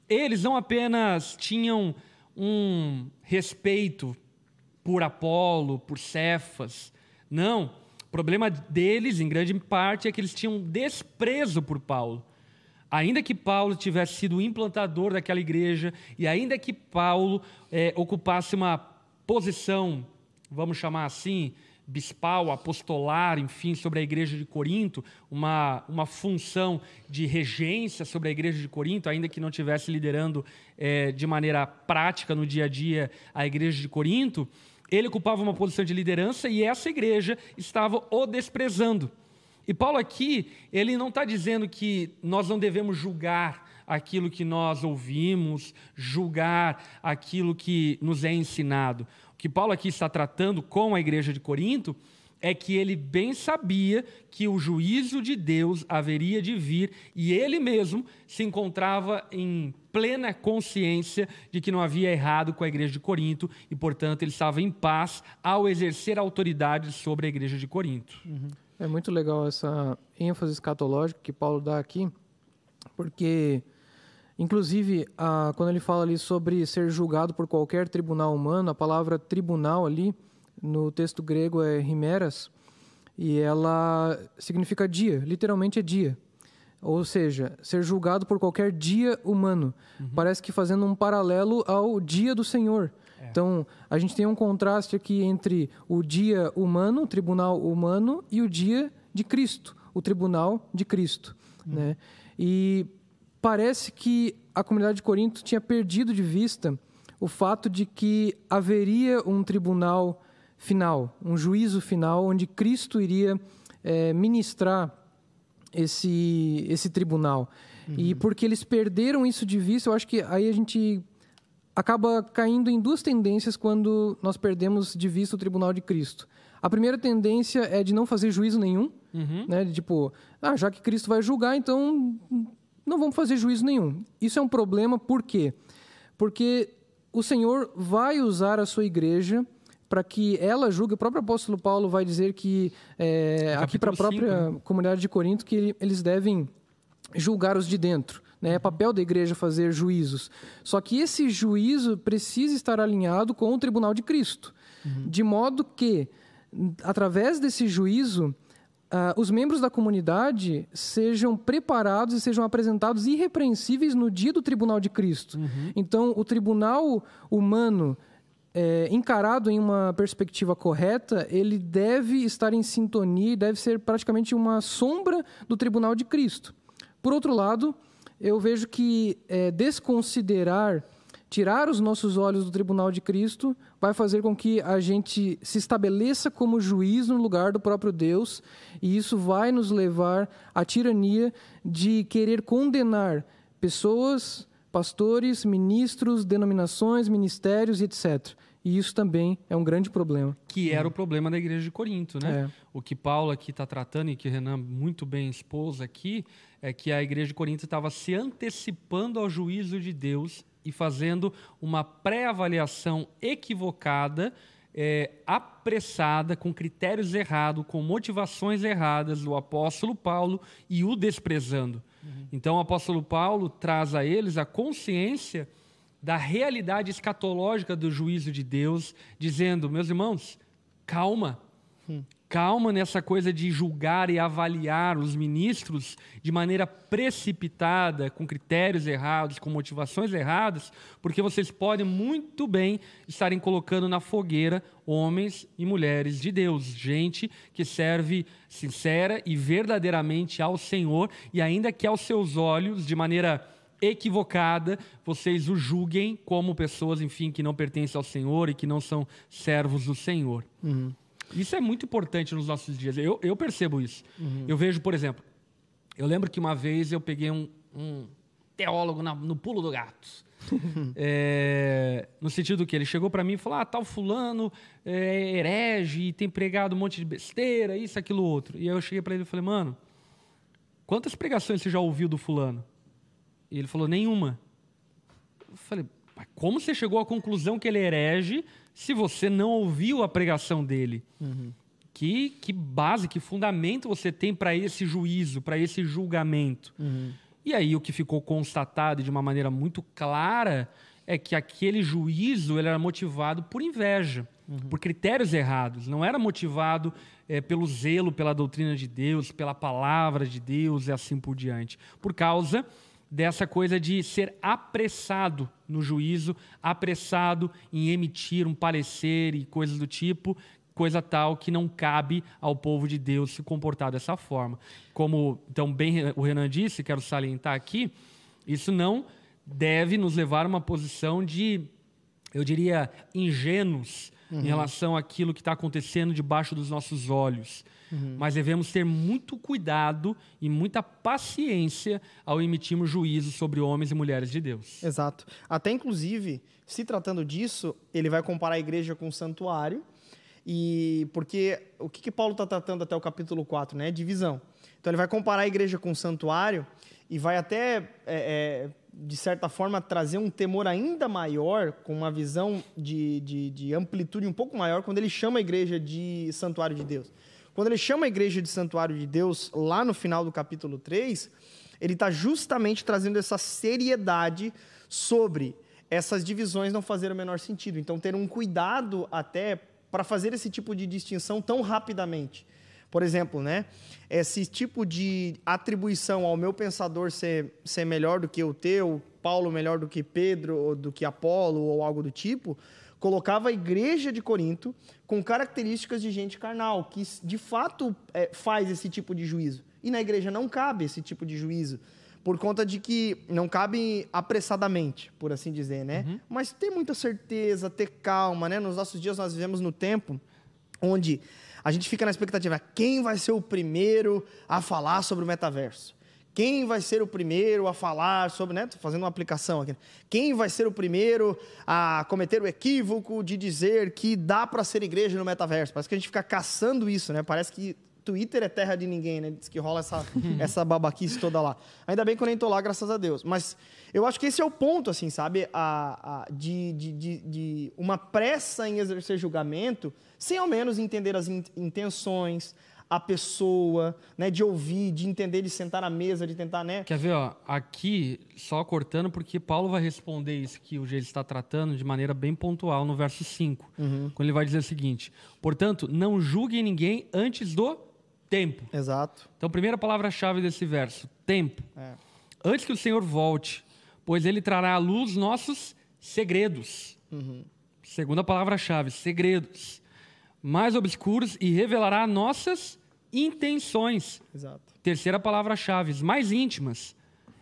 eles não apenas tinham um respeito por Apolo, por Cefas, não. O problema deles, em grande parte, é que eles tinham desprezo por Paulo. Ainda que Paulo tivesse sido o implantador daquela igreja, e ainda que Paulo eh, ocupasse uma posição, vamos chamar assim, bispal, apostolar, enfim, sobre a igreja de Corinto, uma, uma função de regência sobre a igreja de Corinto, ainda que não estivesse liderando eh, de maneira prática no dia a dia a igreja de Corinto, ele ocupava uma posição de liderança e essa igreja estava o desprezando. E Paulo aqui, ele não está dizendo que nós não devemos julgar aquilo que nós ouvimos, julgar aquilo que nos é ensinado. O que Paulo aqui está tratando com a igreja de Corinto é que ele bem sabia que o juízo de Deus haveria de vir e ele mesmo se encontrava em plena consciência de que não havia errado com a igreja de Corinto e, portanto, ele estava em paz ao exercer autoridade sobre a igreja de Corinto. É muito legal essa ênfase escatológica que Paulo dá aqui, porque, inclusive, a, quando ele fala ali sobre ser julgado por qualquer tribunal humano, a palavra tribunal ali, no texto grego é rimeras, e ela significa dia, literalmente é dia. Ou seja, ser julgado por qualquer dia humano. Parece que fazendo um paralelo ao dia do Senhor. Então, a gente tem um contraste aqui entre o dia humano, o tribunal humano, e o dia de Cristo, o tribunal de Cristo. Né? E parece que a comunidade de Corinto tinha perdido de vista o fato de que haveria um tribunal final, um juízo final, onde Cristo iria eh, ministrar esse, esse tribunal. E porque eles perderam isso de vista, eu acho que aí a gente acaba caindo em duas tendências quando nós perdemos de vista o tribunal de Cristo. A primeira tendência é de não fazer juízo nenhum, Uhum. né? De tipo, ah, já que Cristo vai julgar, então não vamos fazer juízo nenhum. Isso é um problema, por quê? Porque o Senhor vai usar a sua igreja para que ela julgue. O próprio apóstolo Paulo vai dizer que, é, No aqui para a própria cinco, comunidade de Corinto, que ele- eles devem julgar os de dentro. Né? É papel da igreja fazer juízos. Só que esse juízo precisa estar alinhado com o tribunal de Cristo. De modo que, através desse juízo, ah, os membros da comunidade sejam preparados e sejam apresentados irrepreensíveis no dia do tribunal de Cristo. Então, o tribunal humano, é, encarado em uma perspectiva correta, ele deve estar em sintonia e deve ser praticamente uma sombra do tribunal de Cristo. Por outro lado, eu vejo que é, desconsiderar, tirar os nossos olhos do tribunal de Cristo, vai fazer com que a gente se estabeleça como juiz no lugar do próprio Deus, e isso vai nos levar à tirania de querer condenar pessoas, pastores, ministros, denominações, ministérios etc. E isso também é um grande problema. Que era o problema da igreja de Corinto, né? É. O que Paulo aqui está tratando e que Renan muito bem expôs aqui é que a igreja de Corinto estava se antecipando ao juízo de Deus e fazendo uma pré-avaliação equivocada, é, apressada, com critérios errados, com motivações erradas do apóstolo Paulo e o desprezando. Então, o apóstolo Paulo traz a eles a consciência da realidade escatológica do juízo de Deus, dizendo: meus irmãos, calma. Calma nessa coisa de julgar e avaliar os ministros de maneira precipitada, com critérios errados, com motivações erradas, porque vocês podem muito bem estarem colocando na fogueira homens e mulheres de Deus, gente que serve sincera e verdadeiramente ao Senhor, e ainda que aos seus olhos, de maneira equivocada, vocês o julguem como pessoas, enfim, que não pertencem ao Senhor e que não são servos do Senhor. Isso é muito importante nos nossos dias. Eu, eu percebo isso. Eu vejo, por exemplo, eu lembro que uma vez eu peguei um, um teólogo na- no pulo do gato. É, no sentido que ele chegou para mim e falou: Ah, tal fulano é herege e tem pregado um monte de besteira, isso, aquilo, outro. E aí eu cheguei para ele e falei: Mano, quantas pregações você já ouviu do fulano? E ele falou: Nenhuma. Eu falei: Mas como você chegou à conclusão que ele é herege se você não ouviu a pregação dele? Que, que base, que fundamento você tem para esse juízo, para esse julgamento? E aí o que ficou constatado de uma maneira muito clara é que aquele juízo ele era motivado por inveja, por critérios errados. Não era motivado eh, pelo zelo pela doutrina de Deus, pela palavra de Deus e assim por diante. Por causa dessa coisa de ser apressado no juízo, apressado em emitir um parecer e coisas do tipo, coisa tal que não cabe ao povo de Deus se comportar dessa forma. Como então bem o Renan disse, quero salientar aqui, isso não deve nos levar a uma posição de, eu diria, ingênuos em relação àquilo que está acontecendo debaixo dos nossos olhos. Mas devemos ter muito cuidado e muita paciência ao emitirmos juízo sobre homens e mulheres de Deus. Exato. Até inclusive, se tratando disso, ele vai comparar a igreja com um santuário. E porque o que, que Paulo está tratando até o capítulo 4, né? Divisão. Então ele vai comparar a igreja com um santuário e vai até, é, é, de certa forma, trazer um temor ainda maior, com uma visão de, de, de amplitude um pouco maior, quando ele chama a igreja de santuário de Deus. Quando ele chama a igreja de santuário de Deus, lá no final do capítulo 3, ele está justamente trazendo essa seriedade sobre essas divisões não fazerem o menor sentido. Então, ter um cuidado até para fazer esse tipo de distinção tão rapidamente. Por exemplo, né, esse tipo de atribuição ao meu pensador ser, ser melhor do que o teu, Paulo melhor do que Pedro, ou do que Apolo, ou algo do tipo, colocava a igreja de Corinto com características de gente carnal, que de fato é, faz esse tipo de juízo. E na igreja não cabe esse tipo de juízo, por conta de que não cabe apressadamente, por assim dizer, né? Mas ter muita certeza, ter calma, né? Nos nossos dias nós vivemos no tempo onde a gente fica na expectativa, quem vai ser o primeiro a falar sobre o metaverso? Quem vai ser o primeiro a falar sobre, né? Tô fazendo uma aplicação aqui. Quem vai ser o primeiro a cometer o equívoco de dizer que dá para ser igreja no metaverso? Parece que a gente fica caçando isso, né? Parece que Twitter é terra de ninguém, né? Diz que rola essa, essa babaquice toda lá. Ainda bem que eu nem tô lá, graças a Deus. Mas eu acho que esse é o ponto, assim, sabe? A, a de, de, de, de, uma pressa em exercer julgamento, sem ao menos entender as in, intenções, a pessoa, né? De ouvir, de entender, de sentar à mesa, de tentar, né? Quer ver, ó? Aqui, só cortando, porque Paulo vai responder isso que o G está tratando de maneira bem pontual no verso 5. Uhum. Quando ele vai dizer o seguinte: Portanto, não julguem ninguém antes do tempo. Exato. Então, primeira palavra-chave desse verso: tempo. É. Antes que o Senhor volte, pois ele trará à luz nossos segredos. Uhum. Segunda palavra-chave: segredos. Mais obscuros e revelará nossas intenções. Exato. Terceira palavra-chave: mais íntimas.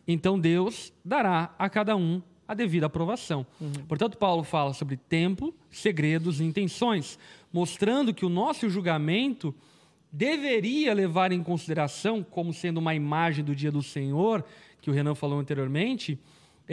Então Deus dará a cada um a devida aprovação. Portanto, Paulo fala sobre tempo, segredos e intenções, mostrando que o nosso julgamento deveria levar em consideração, como sendo uma imagem do dia do Senhor, que o Renan falou anteriormente,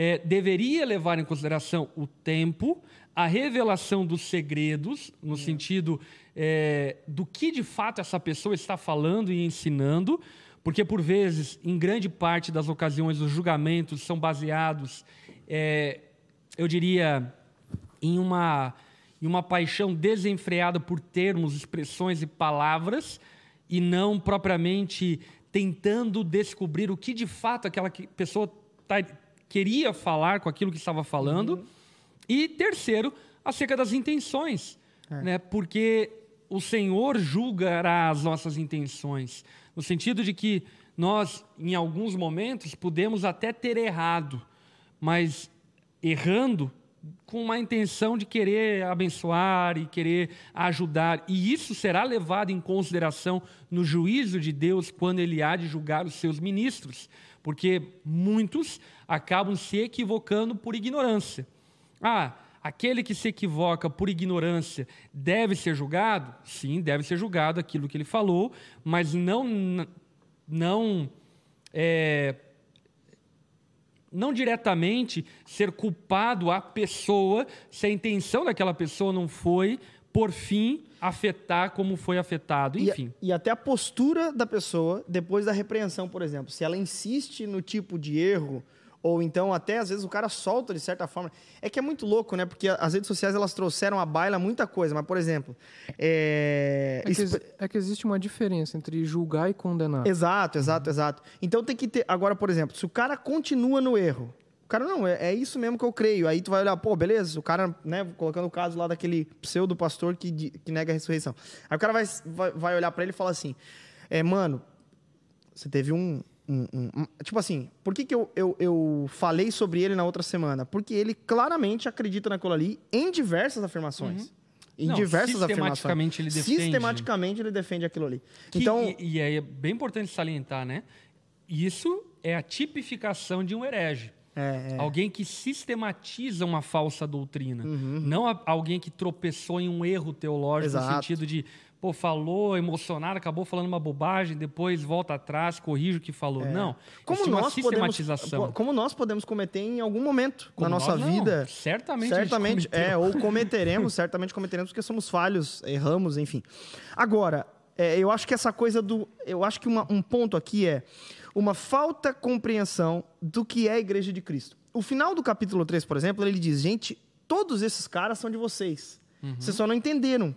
é, deveria levar em consideração o tempo, a revelação dos segredos, no sentido é, do que de fato essa pessoa está falando e ensinando, porque por vezes, em grande parte das ocasiões, os julgamentos são baseados, é, eu diria, em uma, em uma paixão desenfreada por termos, expressões e palavras, e não propriamente tentando descobrir o que de fato aquela que- pessoa tá- queria falar com aquilo que estava falando. E terceiro, acerca das intenções, né? Porque o Senhor julgará as nossas intenções, no sentido de que nós, em alguns momentos, podemos até ter errado, mas errando com uma intenção de querer abençoar e querer ajudar. E isso será levado em consideração no juízo de Deus quando ele há de julgar os seus ministros, porque muitos acabam se equivocando por ignorância. Ah, aquele que se equivoca por ignorância deve ser julgado? Sim, deve ser julgado aquilo que ele falou, mas não não é, não diretamente ser culpado a pessoa se a intenção daquela pessoa não foi, por fim, afetar como foi afetado. E, Enfim. e até a postura da pessoa depois da repreensão, por exemplo. Se ela insiste no tipo de erro, ou então até às vezes o cara solta de certa forma. É que é muito louco, né? Porque as redes sociais elas trouxeram à baila muita coisa. Mas, por exemplo, é... É que, é que existe uma diferença entre julgar e condenar. Exato, exato, exato. Então tem que ter. Agora, por exemplo, se o cara continua no erro, cara, não, é, é isso mesmo que eu creio. Aí tu vai olhar, pô, beleza, o cara, né, colocando o caso lá daquele pseudo pastor que, que nega a ressurreição. Aí o cara vai, vai, vai olhar pra ele e falar assim: é, mano, você teve um. um- um- um- tipo assim, por que, que eu, eu, eu falei sobre ele na outra semana? Porque ele claramente acredita naquilo ali em diversas afirmações. Em Não, diversas afirmações. sistematicamente ele defende. Sistematicamente ele defende aquilo ali. Que- então, e, e é bem importante salientar, né? Isso é a tipificação de um herege. É, é. Alguém que sistematiza uma falsa doutrina. Uhum. Não a- alguém que tropeçou em um erro teológico no Exato. sentido de, pô, falou, emocionado, acabou falando uma bobagem, depois volta atrás, corrige o que falou. Não. É. Como existe uma nós, podemos, sistematização. como nós podemos cometer em algum momento Como na nossa nós, não. vida. Certamente. gente Certamente, cometeu. é, ou cometeremos, certamente cometeremos, porque somos falhos, erramos, enfim. Agora, é, eu acho que essa coisa do. Eu acho que uma- um ponto aqui é uma falta compreensão do que é a igreja de Cristo. O final do capítulo 3, por exemplo, ele diz: gente, todos esses caras são de vocês. Vocês só não entenderam.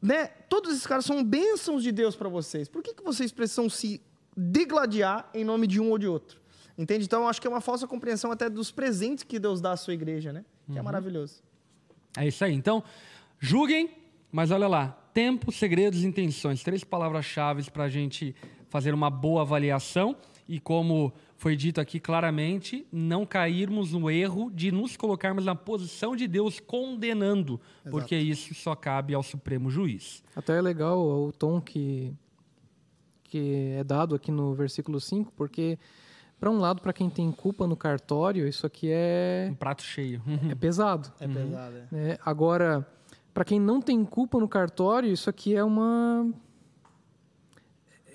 Né? Todos esses caras são bênçãos de Deus para vocês. Por que, que vocês precisam se degladiar em nome de um ou de outro? Entende? Então, eu acho que é uma falsa compreensão até dos presentes que Deus dá à sua igreja, né? Que é maravilhoso. É isso aí. Então, julguem, mas olha lá: tempo, segredos e intenções. Três palavras-chave para a gente fazer uma boa avaliação e, como foi dito aqui claramente, não cairmos no erro de nos colocarmos na posição de Deus condenando, porque isso só cabe ao Supremo Juiz. Até é legal o tom que, que é dado aqui no versículo 5, porque, para um lado, para quem tem culpa no cartório, isso aqui é, Um prato cheio. é pesado. É pesado, é. né? Agora, para quem não tem culpa no cartório, isso aqui é uma.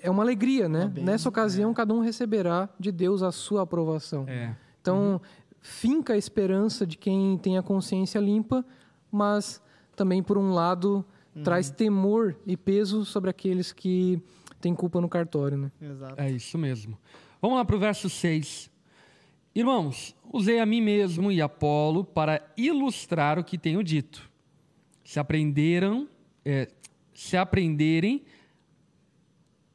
é uma alegria, né? bem- Nessa ocasião, cada um receberá de Deus a sua aprovação. É. Então, finca a esperança de quem tem a consciência limpa, mas também, por um lado, traz temor e peso sobre aqueles que têm culpa no cartório, né? Exato. É isso mesmo. Vamos lá para o verso 6. Irmãos, usei a mim mesmo e Apolo para ilustrar o que tenho dito. Se aprenderam, é, se aprenderem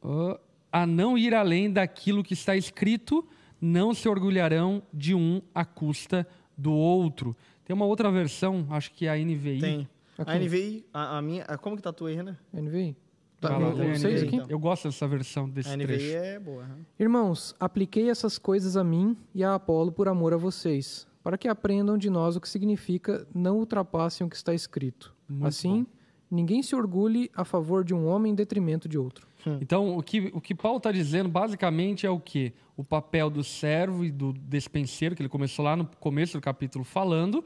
ah, a não ir além daquilo que está escrito, não se orgulharão de um à custa do outro. Tem uma outra versão, acho que é a NVI. Tem. Aqui. A NVI, a, a minha. a- como que tá a tua aí, Renan? NVI. Tá, a vocês NVI, aqui? então. Eu gosto dessa versão desse A NVI trecho. é boa. né? Irmãos, apliquei essas coisas a mim e a Apolo por amor a vocês, para que aprendam de nós o que significa não ultrapassem o que está escrito. Muito assim, ninguém se orgulhe a favor de um homem em detrimento de outro. Então, o que, o que Paulo está dizendo basicamente é o quê? O papel do servo e do despenseiro, que ele começou lá no começo do capítulo falando,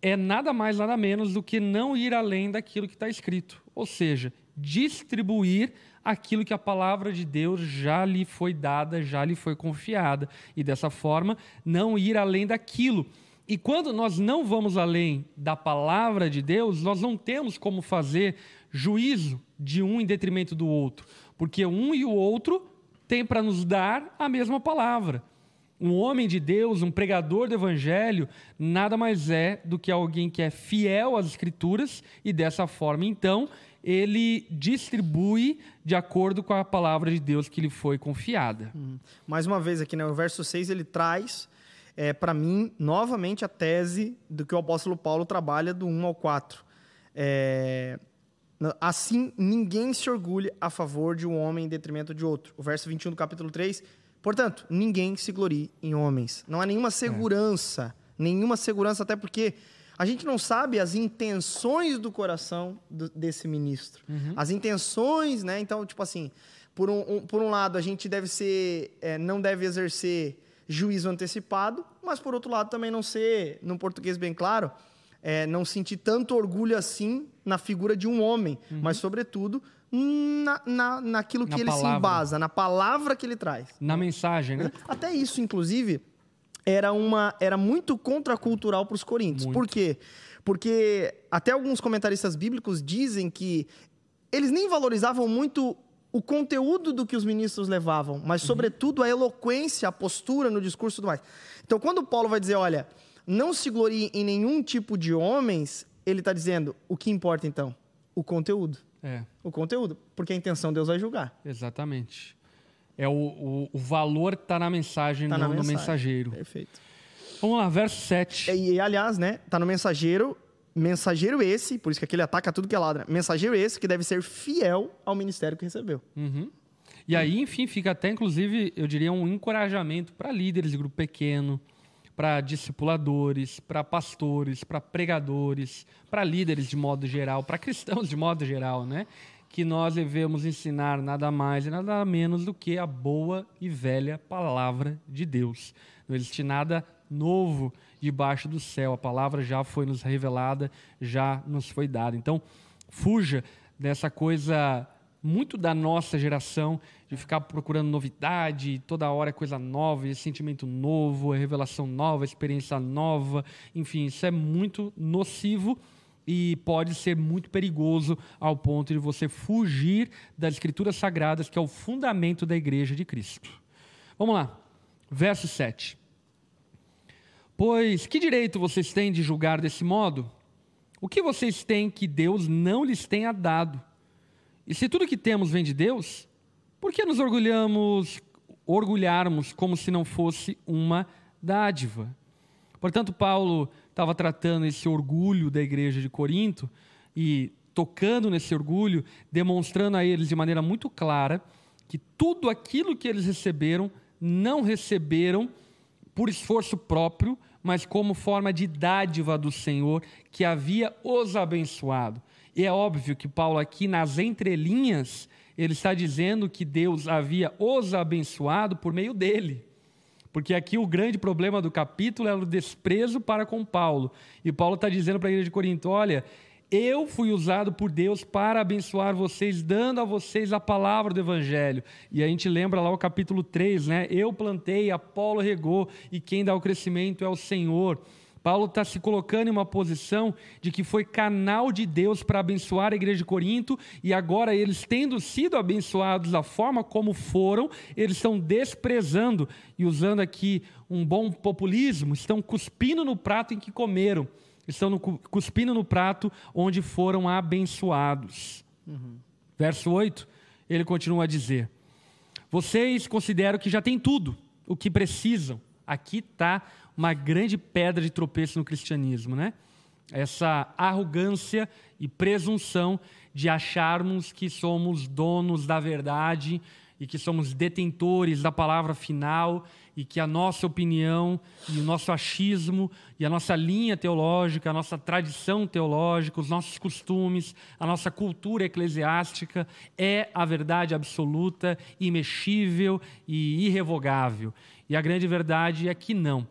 é nada mais, nada menos do que não ir além daquilo que está escrito. Ou seja, distribuir aquilo que a palavra de Deus já lhe foi dada, já lhe foi confiada. E dessa forma, não ir além daquilo. E quando nós não vamos além da palavra de Deus, nós não temos como fazer juízo de um em detrimento do outro, porque um e o outro têm para nos dar a mesma palavra. Um homem de Deus, um pregador do evangelho, nada mais é do que alguém que é fiel às escrituras e dessa forma, então, ele distribui de acordo com a palavra de Deus que lhe foi confiada. Mais uma vez aqui, né? O verso 6 ele traz é, para mim novamente a tese do que o apóstolo Paulo trabalha do 1 ao 4. É, assim, ninguém se orgulha a favor de um homem em detrimento de outro. O verso 21 do capítulo 3. Portanto, ninguém se glorie em homens. Não há nenhuma segurança, nenhuma segurança, até porque a gente não sabe as intenções do coração do- desse ministro. As intenções, né? Então, tipo assim, por um, um- por um lado, a gente deve ser, é, não deve exercer juízo antecipado, mas por outro lado também não ser, num português bem claro, é, não sentir tanto orgulho assim na figura de um homem, mas sobretudo na, na, naquilo que Na ele se palavra. embasa, na palavra que ele traz. Na mensagem, né? Até isso, inclusive, era, uma, era muito contracultural para os coríntios. Muito. Por quê? Porque até alguns comentaristas bíblicos dizem que eles nem valorizavam muito o conteúdo do que os ministros levavam, mas, sobretudo, a eloquência, a postura no discurso e tudo mais. Então, quando Paulo vai dizer, olha, não se glorie em nenhum tipo de homens, ele está dizendo, o que importa, então? O conteúdo. É. O conteúdo. Porque a intenção Deus vai julgar. Exatamente. É o, o, o valor está na mensagem, Tá não na no mensagem. mensageiro. Perfeito. Vamos lá, verso 7. E, e, aliás, né, tá no mensageiro, mensageiro esse, por isso que aqui ele ataca tudo que é ladra, mensageiro esse que deve ser fiel ao ministério que recebeu. Uhum. E aí, enfim, fica até, inclusive, eu diria, um encorajamento para líderes de grupo pequeno, para discipuladores, para pastores, para pregadores, para líderes de modo geral, para cristãos de modo geral, né? Que nós devemos ensinar nada mais e nada menos do que a boa e velha palavra de Deus. Não existe nada novo debaixo do céu. A palavra já foi nos revelada, já nos foi dada. Então, fuja dessa coisa muito da nossa geração de ficar procurando novidade, toda hora é coisa nova, é sentimento novo, é revelação nova, é experiência nova, enfim, isso é muito nocivo e pode ser muito perigoso ao ponto de você fugir das escrituras sagradas, que é o fundamento da igreja de Cristo. Vamos lá, verso 7. Pois que direito vocês têm de julgar desse modo? O que vocês têm que Deus não lhes tenha dado? E se tudo que temos vem de Deus, por que nos orgulhamos, orgulharmos como se não fosse uma dádiva? Portanto, Paulo estava tratando esse orgulho da igreja de Corinto e tocando nesse orgulho, demonstrando a eles de maneira muito clara que tudo aquilo que eles receberam não receberam por esforço próprio, mas como forma de dádiva do Senhor que havia os abençoado. E é óbvio que Paulo, aqui nas entrelinhas, ele está dizendo que Deus havia os abençoado por meio dele. Porque aqui o grande problema do capítulo é o desprezo para com Paulo. E Paulo está dizendo para a igreja de Corinto: olha, Eu fui usado por Deus para abençoar vocês, dando a vocês a palavra do Evangelho. E a gente lembra lá o capítulo 3, né? Eu plantei, Apolo regou, e quem dá o crescimento é o Senhor. Paulo está se colocando em uma posição de que foi canal de Deus para abençoar a igreja de Corinto, e agora eles, tendo sido abençoados da forma como foram, eles estão desprezando e usando aqui um bom populismo, estão cuspindo no prato em que comeram, estão no, cuspindo no prato onde foram abençoados. Uhum. Verso 8, ele continua a dizer: Vocês consideram que já têm tudo o que precisam. Aqui está uma grande pedra de tropeço no cristianismo, né? Essa arrogância e presunção de acharmos que somos donos da verdade e que somos detentores da palavra final e que a nossa opinião e o nosso achismo e a nossa linha teológica, a nossa tradição teológica, os nossos costumes, a nossa cultura eclesiástica é a verdade absoluta, imexível e irrevogável. E a grande verdade é que não.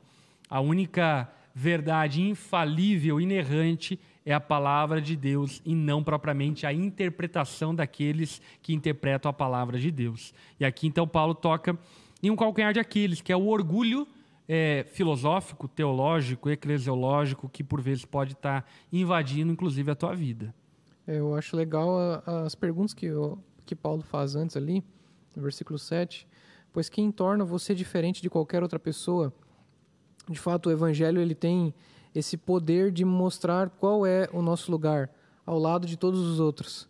A única verdade infalível, inerrante, é a palavra de Deus e não propriamente a interpretação daqueles que interpretam a palavra de Deus. E aqui então Paulo toca em um calcanhar de Aquiles, que é o orgulho é, filosófico, teológico, eclesiológico, que por vezes pode estar invadindo inclusive a tua vida. É, eu acho legal as perguntas que, que Paulo faz antes ali, no versículo 7. Pois quem torna você diferente de qualquer outra pessoa de fato, o Evangelho ele tem esse poder de mostrar qual é o nosso lugar ao lado de todos os outros.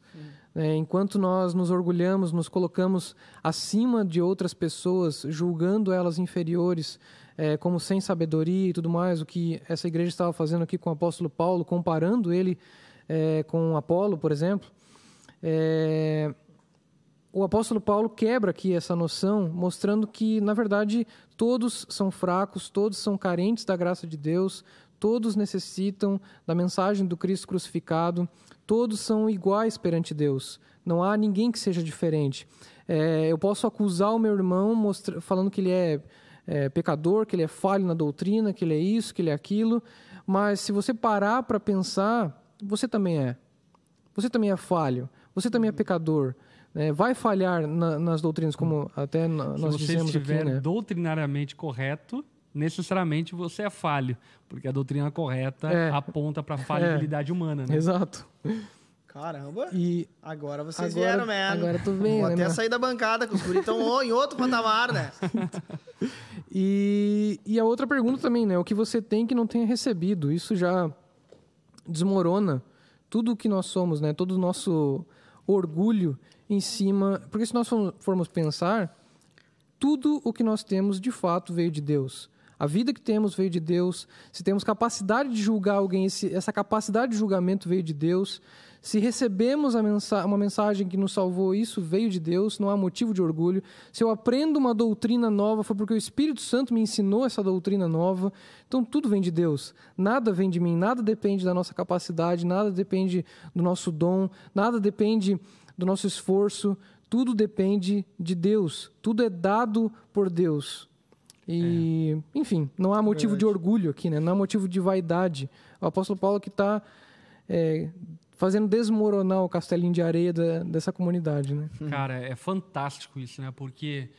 É, enquanto nós nos orgulhamos, nos colocamos acima de outras pessoas, julgando elas inferiores, é, como sem sabedoria e tudo mais, o que essa igreja estava fazendo aqui com o apóstolo Paulo, comparando ele é, com Apolo, por exemplo, é, o apóstolo Paulo quebra aqui essa noção, mostrando que, na verdade, todos são fracos, todos são carentes da graça de Deus, todos necessitam da mensagem do Cristo crucificado, todos são iguais perante Deus. Não há ninguém que seja diferente. É, eu posso acusar o meu irmão mostra, falando que ele é, é pecador, que ele é falho na doutrina, que ele é isso, que ele é aquilo, mas se você parar para pensar, você também é. Você também é falho, você também é pecador é, vai falhar na, nas doutrinas, como até nós Se você dizemos estiver aqui, né? doutrinariamente correto, necessariamente você é falho, porque a doutrina correta é. aponta para a falhabilidade é. humana, né? Exato. Caramba. E agora vocês agora, vieram, né? Agora tu vem, Vou né, até né? sair da bancada, que os estão em outro patamar, né? e, e a outra pergunta também, né? O que você tem que não tenha recebido? Isso já desmorona tudo o que nós somos, né? Todo o nosso orgulho em cima. Porque se nós formos pensar, tudo o que nós temos de fato veio de Deus. A vida que temos veio de Deus. Se temos capacidade de julgar alguém, esse, essa capacidade de julgamento veio de Deus. Se recebemos mensa uma mensagem que nos salvou, isso veio de Deus, não há motivo de orgulho. Se eu aprendo uma doutrina nova, foi porque o Espírito Santo me ensinou essa doutrina nova. Então tudo vem de Deus. Nada vem de mim, nada depende da nossa capacidade, nada depende do nosso dom, nada depende do nosso esforço, tudo depende de Deus, tudo é dado por Deus. E, é. enfim, não há motivo Verdade. de orgulho aqui, né? não há motivo de vaidade. O apóstolo Paulo que está é, fazendo desmoronar o castelinho de areia da, dessa comunidade. Né? Cara, é fantástico isso, né? porque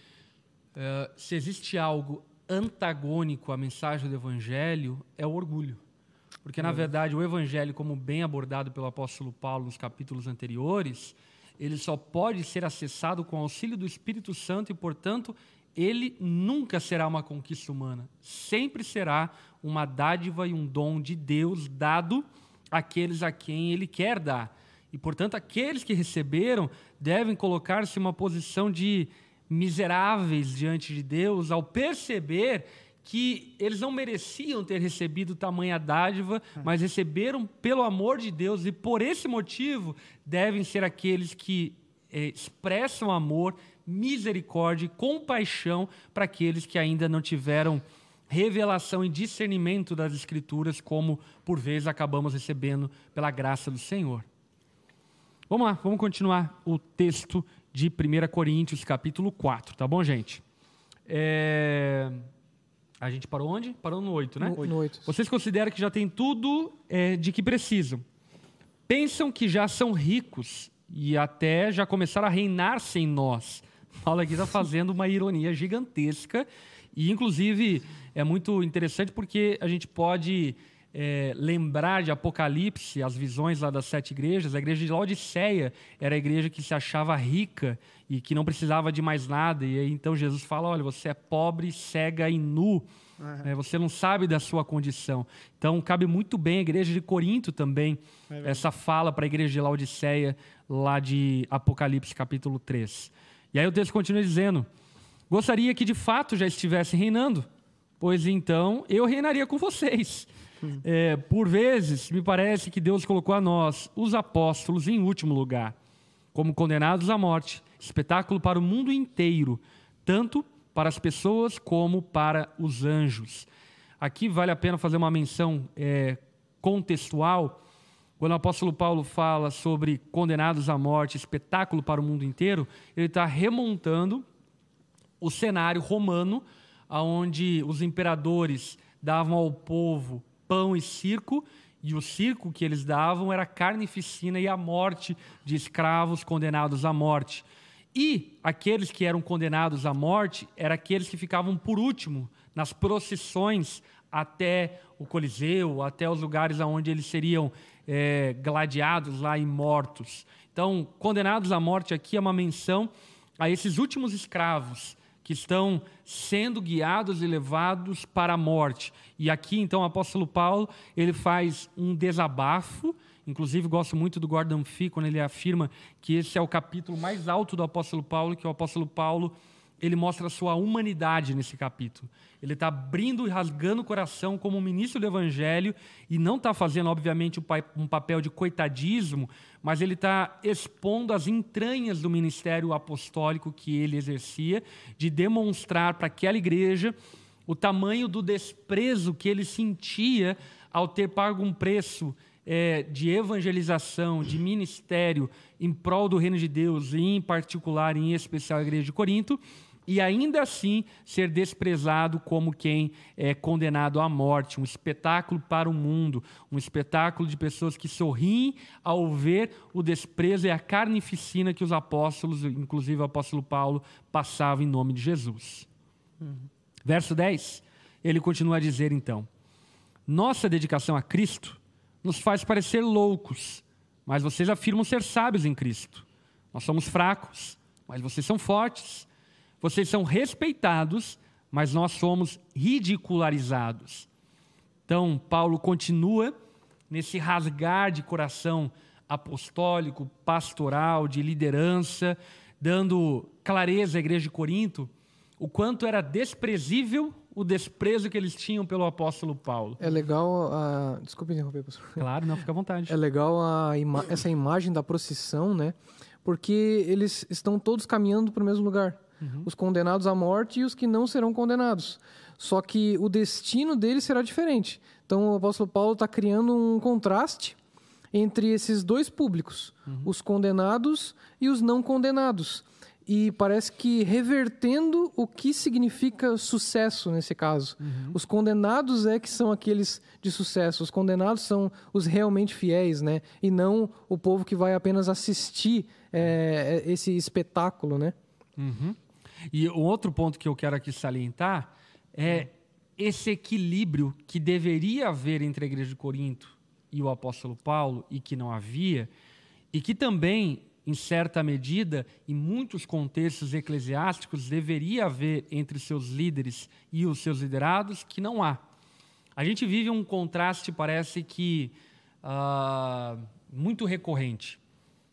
uh, se existe algo antagônico à mensagem do evangelho, é o orgulho. Porque, na verdade, o evangelho, como bem abordado pelo apóstolo Paulo nos capítulos anteriores, ele só pode ser acessado com auxílio do Espírito Santo e, portanto, ele nunca será uma conquista humana. Sempre será uma dádiva e um dom de Deus dado àqueles a quem ele quer dar. E, portanto, aqueles que receberam devem colocar-se em uma posição de miseráveis diante de Deus ao perceber que eles não mereciam ter recebido tamanha dádiva, mas receberam pelo amor de Deus e por esse motivo devem ser aqueles que é, expressam amor, misericórdia e compaixão para aqueles que ainda não tiveram revelação e discernimento das Escrituras, como por vezes acabamos recebendo pela graça do Senhor. Vamos lá, vamos continuar o texto de 1 Coríntios, capítulo 4, tá bom, gente? É... A gente parou onde? Parou no 8, né? No, no 8. Vocês consideram que já tem tudo é, de que precisam. pensam que já são ricos e até já começaram a reinar sem nós. Paulo aqui está fazendo uma ironia gigantesca e, inclusive, é muito interessante porque a gente pode é, lembrar de Apocalipse, as visões lá das sete igrejas. A igreja de Laodiceia era a igreja que se achava rica e que não precisava de mais nada. E aí, então Jesus fala: olha, você é pobre, cega e nu. É, você não sabe da sua condição. Então, cabe muito bem a igreja de Corinto também, é essa fala para a igreja de Laodiceia, lá de Apocalipse capítulo 3. E aí o texto continua dizendo: Gostaria que de fato já estivesse reinando, pois então eu reinaria com vocês. Hum. É, por vezes, me parece que Deus colocou a nós, os apóstolos, em último lugar, como condenados à morte, espetáculo para o mundo inteiro, tanto para as pessoas como para os anjos. Aqui vale a pena fazer uma menção é, contextual. Quando o apóstolo Paulo fala sobre condenados à morte, espetáculo para o mundo inteiro, ele está remontando o cenário romano, onde os imperadores davam ao povo pão e circo, e o circo que eles davam era carnificina e a morte de escravos condenados à morte. E aqueles que eram condenados à morte eram aqueles que ficavam por último nas procissões até o Coliseu, até os lugares onde eles seriam é, gladiados lá e mortos. Então, condenados à morte aqui é uma menção a esses últimos escravos que estão sendo guiados e levados para a morte. E aqui, então, o apóstolo Paulo ele faz um desabafo Inclusive, gosto muito do Gordon Fee quando ele afirma que esse é o capítulo mais alto do apóstolo Paulo, que o apóstolo Paulo ele mostra a sua humanidade nesse capítulo. Ele está abrindo e rasgando o coração como ministro do Evangelho e não está fazendo, obviamente, um papel de coitadismo, mas ele está expondo as entranhas do ministério apostólico que ele exercia, de demonstrar para aquela igreja o tamanho do desprezo que ele sentia ao ter pago um preço é, de evangelização, de ministério em prol do reino de Deus, e em particular, em especial, a igreja de Corinto, e ainda assim ser desprezado como quem é condenado à morte, um espetáculo para o mundo, um espetáculo de pessoas que sorriem ao ver o desprezo e a carnificina que os apóstolos, inclusive o apóstolo Paulo, passavam em nome de Jesus. Uhum. Verso 10, ele continua a dizer então: Nossa dedicação a Cristo nos faz parecer loucos, mas vocês afirmam ser sábios em Cristo. Nós somos fracos, mas vocês são fortes. Vocês são respeitados, mas nós somos ridicularizados. Então, Paulo continua nesse rasgar de coração apostólico, pastoral, de liderança, dando clareza à igreja de Corinto, o quanto era desprezível o desprezo que eles tinham pelo apóstolo Paulo. É legal a. Desculpe interromper, pastor. Claro, não, fica à vontade. É legal a ima... essa imagem da procissão, né? Porque eles estão todos caminhando para o mesmo lugar. Uhum. Os condenados à morte e os que não serão condenados. Só que o destino deles será diferente. Então o apóstolo Paulo está criando um contraste entre esses dois públicos, uhum. os condenados e os não condenados e parece que revertendo o que significa sucesso nesse caso. Uhum. Os condenados é que são aqueles de sucesso, os condenados são os realmente fiéis, né? E não o povo que vai apenas assistir é, esse espetáculo, né? Uhum. E um outro ponto que eu quero aqui salientar é esse equilíbrio que deveria haver entre a igreja de Corinto e o apóstolo Paulo e que não havia, e que também em certa medida, em muitos contextos eclesiásticos, deveria haver entre seus líderes e os seus liderados, que não há. A gente vive um contraste, parece que, uh, muito recorrente,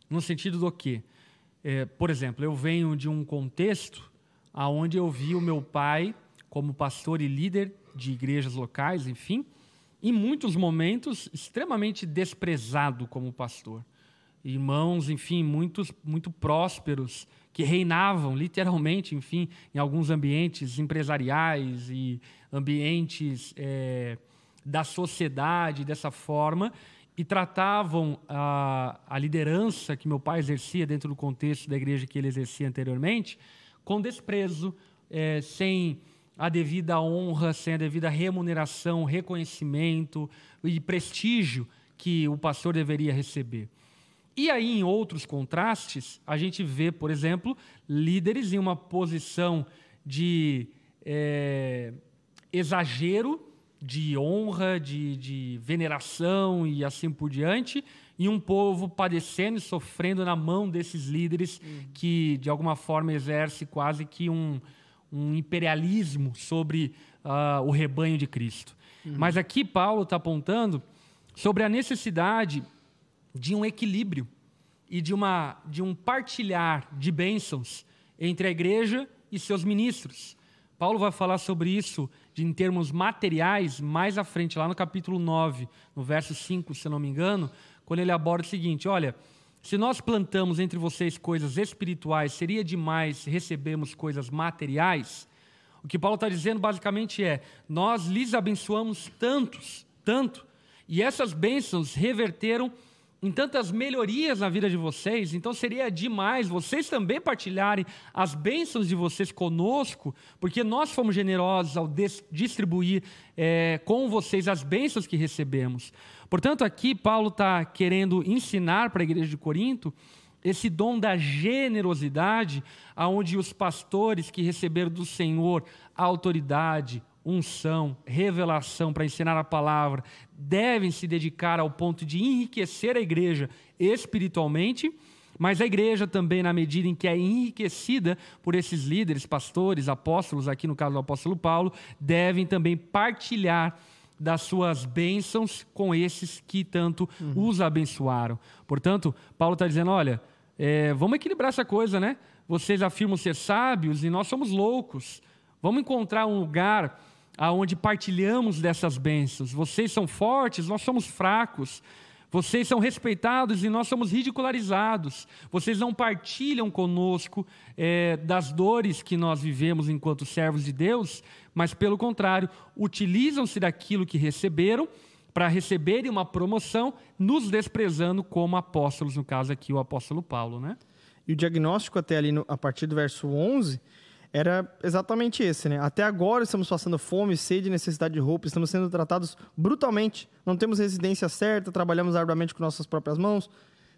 no sentido do que, é, por exemplo, eu venho de um contexto onde eu vi o meu pai como pastor e líder de igrejas locais, enfim, em muitos momentos extremamente desprezado como pastor. Irmãos, enfim, muitos, muito prósperos, que reinavam literalmente, enfim, em alguns ambientes empresariais e ambientes é, da sociedade dessa forma e tratavam a, a liderança que meu pai exercia dentro do contexto da igreja que ele exercia anteriormente com desprezo, é, sem a devida honra, sem a devida remuneração, reconhecimento e prestígio que o pastor deveria receber. E aí, em outros contrastes, a gente vê, por exemplo, líderes em uma posição de é, exagero, de honra, de, de veneração e assim por diante, e um povo padecendo e sofrendo na mão desses líderes uhum. que, de alguma forma, exerce quase que um, um imperialismo sobre uh, o rebanho de Cristo. Uhum. Mas aqui Paulo está apontando sobre a necessidade de um equilíbrio e de, uma, de um partilhar de bênçãos entre a igreja e seus ministros. Paulo vai falar sobre isso de, em termos materiais mais à frente, lá no capítulo 9, no verso 5, se não me engano, quando ele aborda o seguinte: olha, se nós plantamos entre vocês coisas espirituais, seria demais recebermos coisas materiais? O que Paulo está dizendo basicamente é: nós lhes abençoamos tantos, tanto, e essas bênçãos reverteram em tantas melhorias na vida de vocês, então seria demais vocês também partilharem as bênçãos de vocês conosco, porque nós fomos generosos ao distribuir é, com vocês as bênçãos que recebemos. Portanto, aqui Paulo está querendo ensinar para a igreja de Corinto esse dom da generosidade, aonde os pastores que receberam do Senhor a autoridade, unção, revelação para ensinar a palavra, devem se dedicar ao ponto de enriquecer a igreja espiritualmente, mas a igreja também, na medida em que é enriquecida por esses líderes, pastores, apóstolos, aqui no caso do apóstolo Paulo, devem também partilhar das suas bênçãos com esses que tanto uhum. os abençoaram. Portanto, Paulo está dizendo: olha, é, vamos equilibrar essa coisa, né? Vocês afirmam ser sábios e nós somos loucos. Vamos encontrar um lugar aonde partilhamos dessas bênçãos. Vocês são fortes, nós somos fracos. Vocês são respeitados e nós somos ridicularizados. Vocês não partilham conosco é, das dores que nós vivemos enquanto servos de Deus, mas, pelo contrário, utilizam-se daquilo que receberam para receberem uma promoção, nos desprezando como apóstolos, no caso aqui o apóstolo Paulo. Né? E o diagnóstico até ali, no, a partir do verso 11 era exatamente esse, né? Até agora estamos passando fome, sede, necessidade de roupa, estamos sendo tratados brutalmente, não temos residência certa, trabalhamos arduamente com nossas próprias mãos.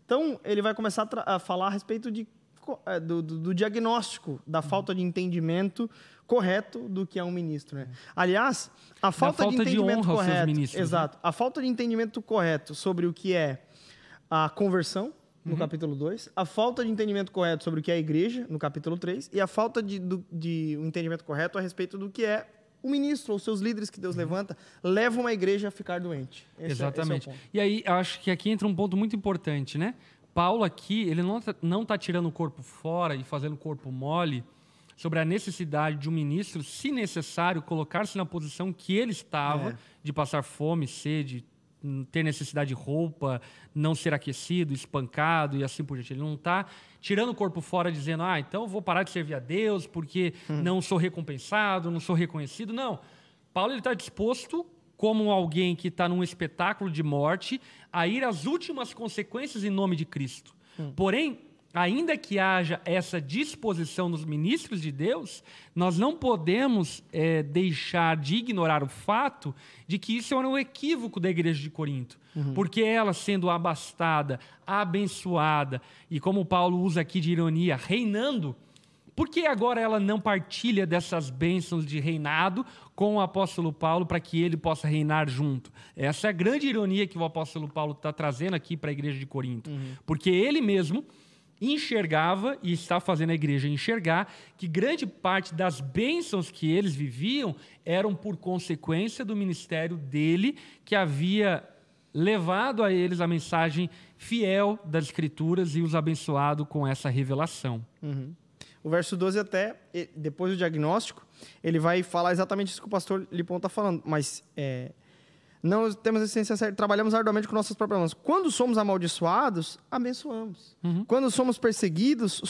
Então, ele vai começar a, a falar a respeito de, é, do, do, do, diagnóstico da falta de entendimento correto do que é um ministro, né? Aliás, a falta, falta de entendimento de correto, né? exato, né? a falta de entendimento correto sobre o que é a conversão, no uhum. capítulo 2, a falta de entendimento correto sobre o que é a igreja, no capítulo 3, e a falta de, do, de um entendimento correto a respeito do que é o ministro ou seus líderes que Deus uhum. levanta levam uma igreja a ficar doente. Esse Exatamente. É, é e aí, acho que aqui entra um ponto muito importante, né? Paulo aqui, ele não está não tá tirando o corpo fora e fazendo o corpo mole sobre a necessidade de um ministro, se necessário, colocar-se na posição que ele estava, é. de passar fome, sede, ter necessidade de roupa, não ser aquecido, espancado e assim por diante. Ele não está tirando o corpo fora dizendo, ah, então vou parar de servir a Deus porque hum. não sou recompensado, não sou reconhecido. Não. Paulo está disposto, como alguém que está num espetáculo de morte, a ir às últimas consequências em nome de Cristo. Hum. Porém, ainda que haja essa disposição dos ministros de Deus, nós não podemos é, deixar de ignorar o fato de que isso era um equívoco da igreja de Corinto. Uhum. Porque ela, sendo abastada, abençoada, e como Paulo usa aqui de ironia, reinando, por que agora ela não partilha dessas bênçãos de reinado com o apóstolo Paulo para que ele possa reinar junto? Essa é a grande ironia que o apóstolo Paulo está trazendo aqui para a igreja de Corinto. Uhum. Porque ele mesmo enxergava e está fazendo a igreja enxergar que grande parte das bênçãos que eles viviam eram por consequência do ministério dele que havia levado a eles a mensagem fiel das escrituras e os abençoado com essa revelação. Uhum. O verso 12 até, depois do diagnóstico, ele vai falar exatamente isso que o pastor Lipão está falando, mas é, não temos essência certa, trabalhamos arduamente com nossas próprias mãos. Quando somos amaldiçoados, abençoamos. Uhum. Quando somos perseguidos,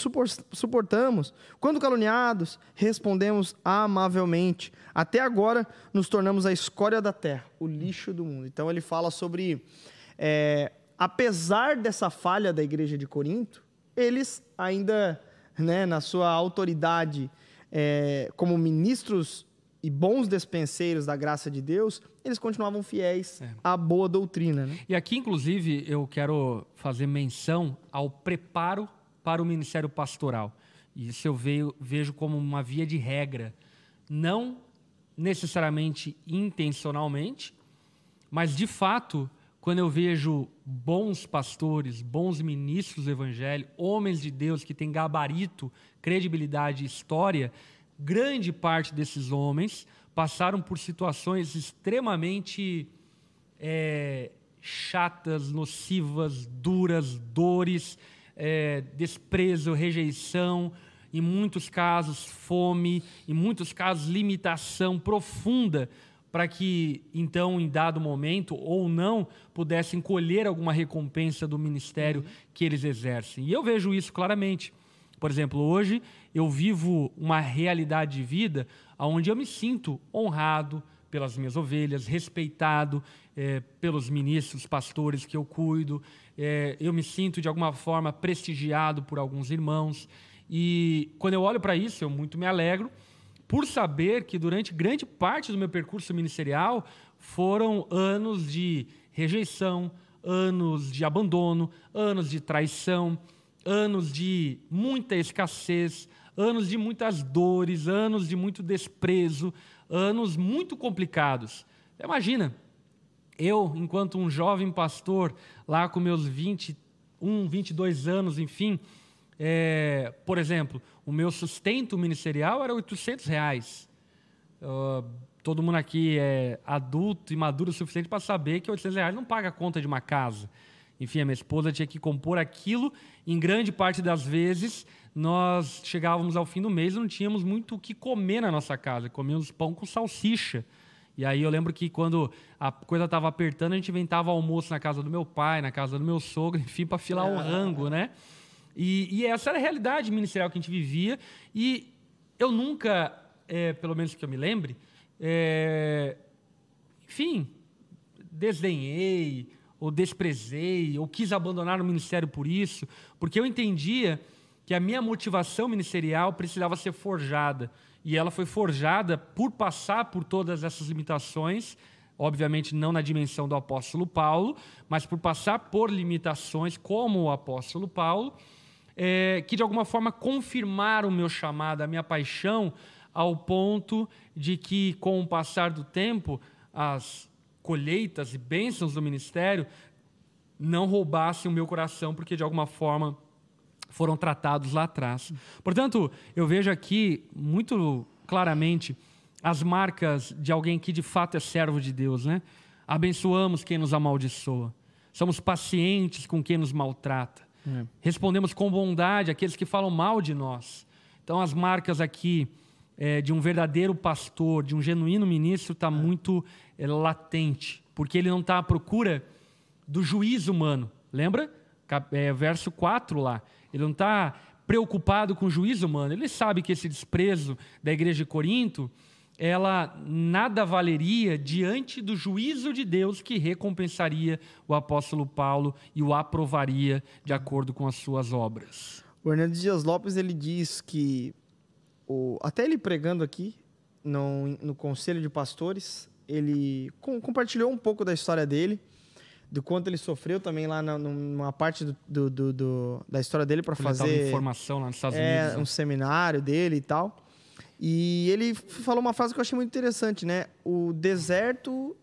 suportamos. Quando caluniados, respondemos amavelmente. Até agora, nos tornamos a escória da terra, o lixo do mundo. Então, ele fala sobre, é, apesar dessa falha da igreja de Corinto, eles ainda, né, na sua autoridade é, como ministros e bons despenseiros da graça de Deus, eles continuavam fiéis É. à boa doutrina. Né? E aqui, inclusive, eu quero fazer menção ao preparo para o ministério pastoral. Isso eu veio- vejo como uma via de regra, não necessariamente intencionalmente, mas de fato, quando eu vejo bons pastores, bons ministros do evangelho, homens de Deus que têm gabarito, credibilidade e história, grande parte desses homens passaram por situações extremamente é, chatas, nocivas, duras, dores, é, desprezo, rejeição, em muitos casos fome, em muitos casos limitação profunda para que então em dado momento ou não pudessem colher alguma recompensa do ministério que eles exercem. E eu vejo isso claramente. Por exemplo, hoje eu vivo uma realidade de vida onde eu me sinto honrado pelas minhas ovelhas, respeitado eh, pelos ministros, pastores que eu cuido, eh, eu me sinto de alguma forma prestigiado por alguns irmãos. E quando eu olho para isso, eu muito me alegro por saber que durante grande parte do meu percurso ministerial foram anos de rejeição, anos de abandono, anos de traição, anos de muita escassez, anos de muitas dores, anos de muito desprezo, anos muito complicados. Imagina, eu, enquanto um jovem pastor, lá com meus 21, 22 anos, enfim, é, por exemplo, o meu sustento ministerial era 800 reais. Uh, todo mundo aqui é adulto e maduro o suficiente para saber que 800 reais não paga a conta de uma casa. Enfim, a minha esposa tinha que compor aquilo. Em grande parte das vezes, nós chegávamos ao fim do mês e não tínhamos muito o que comer na nossa casa. Comíamos pão com salsicha. E aí eu lembro que quando a coisa estava apertando, a gente inventava almoço na casa do meu pai, na casa do meu sogro, enfim, para filar o rango, né? E, e, essa era a realidade ministerial que a gente vivia. E eu nunca, é, pelo menos que eu me lembre, é, enfim, desdenhei, ou desprezei, ou quis abandonar o ministério por isso, porque eu entendia que a minha motivação ministerial precisava ser forjada. E ela foi forjada por passar por todas essas limitações, obviamente não na dimensão do apóstolo Paulo, mas por passar por limitações como o apóstolo Paulo, é, que de alguma forma confirmaram o meu chamado, a minha paixão, ao ponto de que, com o passar do tempo, as colheitas e bênçãos do ministério não roubassem o meu coração, porque de alguma forma foram tratados lá atrás. Portanto, eu vejo aqui muito claramente as marcas de alguém que de fato é servo de Deus, né? Abençoamos quem nos amaldiçoa. Somos pacientes com quem nos maltrata. É. Respondemos com bondade àqueles que falam mal de nós. Então, as marcas aqui é, de um verdadeiro pastor, de um genuíno ministro, está é. muito é, latente, porque ele não está à procura do juízo humano. Lembra? É, verso 4 lá. Ele não está preocupado com o juízo humano. Ele sabe que esse desprezo da igreja de Corinto, ela nada valeria diante do juízo de Deus que recompensaria o apóstolo Paulo e o aprovaria de acordo com as suas obras. O Hernandes Dias Lopes ele diz que, o, até ele pregando aqui no, no Conselho de Pastores, ele com, compartilhou um pouco da história dele do quanto ele sofreu também lá na, numa parte do, do, do, do da história dele para fazer informação lá nos Estados é, Unidos, né? um seminário dele e tal. E ele falou uma frase que eu achei muito interessante, né? O deserto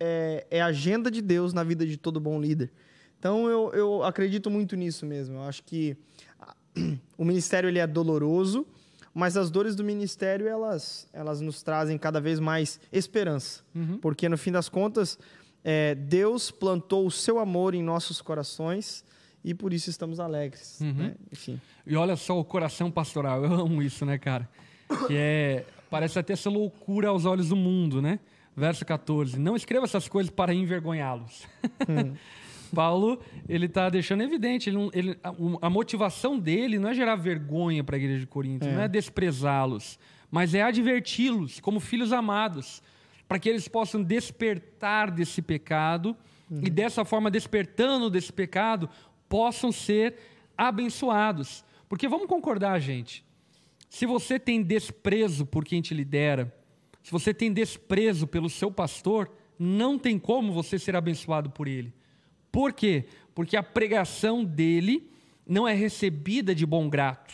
é, é a agenda de Deus na vida de todo bom líder. Então eu, eu acredito muito nisso mesmo. Eu acho que o ministério ele é doloroso, mas as dores do ministério elas, elas nos trazem cada vez mais esperança, uhum. porque no fim das contas é, Deus plantou o seu amor em nossos corações e por isso estamos alegres. Uhum. Né? Enfim. E olha só o coração pastoral, eu amo isso, né, cara? Que é. Parece até essa loucura aos olhos do mundo, né? Verso 14. Não escreva essas coisas para envergonhá-los. Hum. Paulo, ele está deixando evidente, ele, ele, a, a, motivação dele não é gerar vergonha para a igreja de Corinto, é. não é desprezá-los, mas é adverti-los como filhos amados, para que eles possam despertar desse pecado Uhum. e dessa forma, despertando desse pecado, possam ser abençoados. Porque vamos concordar, gente, se você tem desprezo por quem te lidera, se você tem desprezo pelo seu pastor, não tem como você ser abençoado por ele. Por quê? Porque a pregação dele não é recebida de bom grato.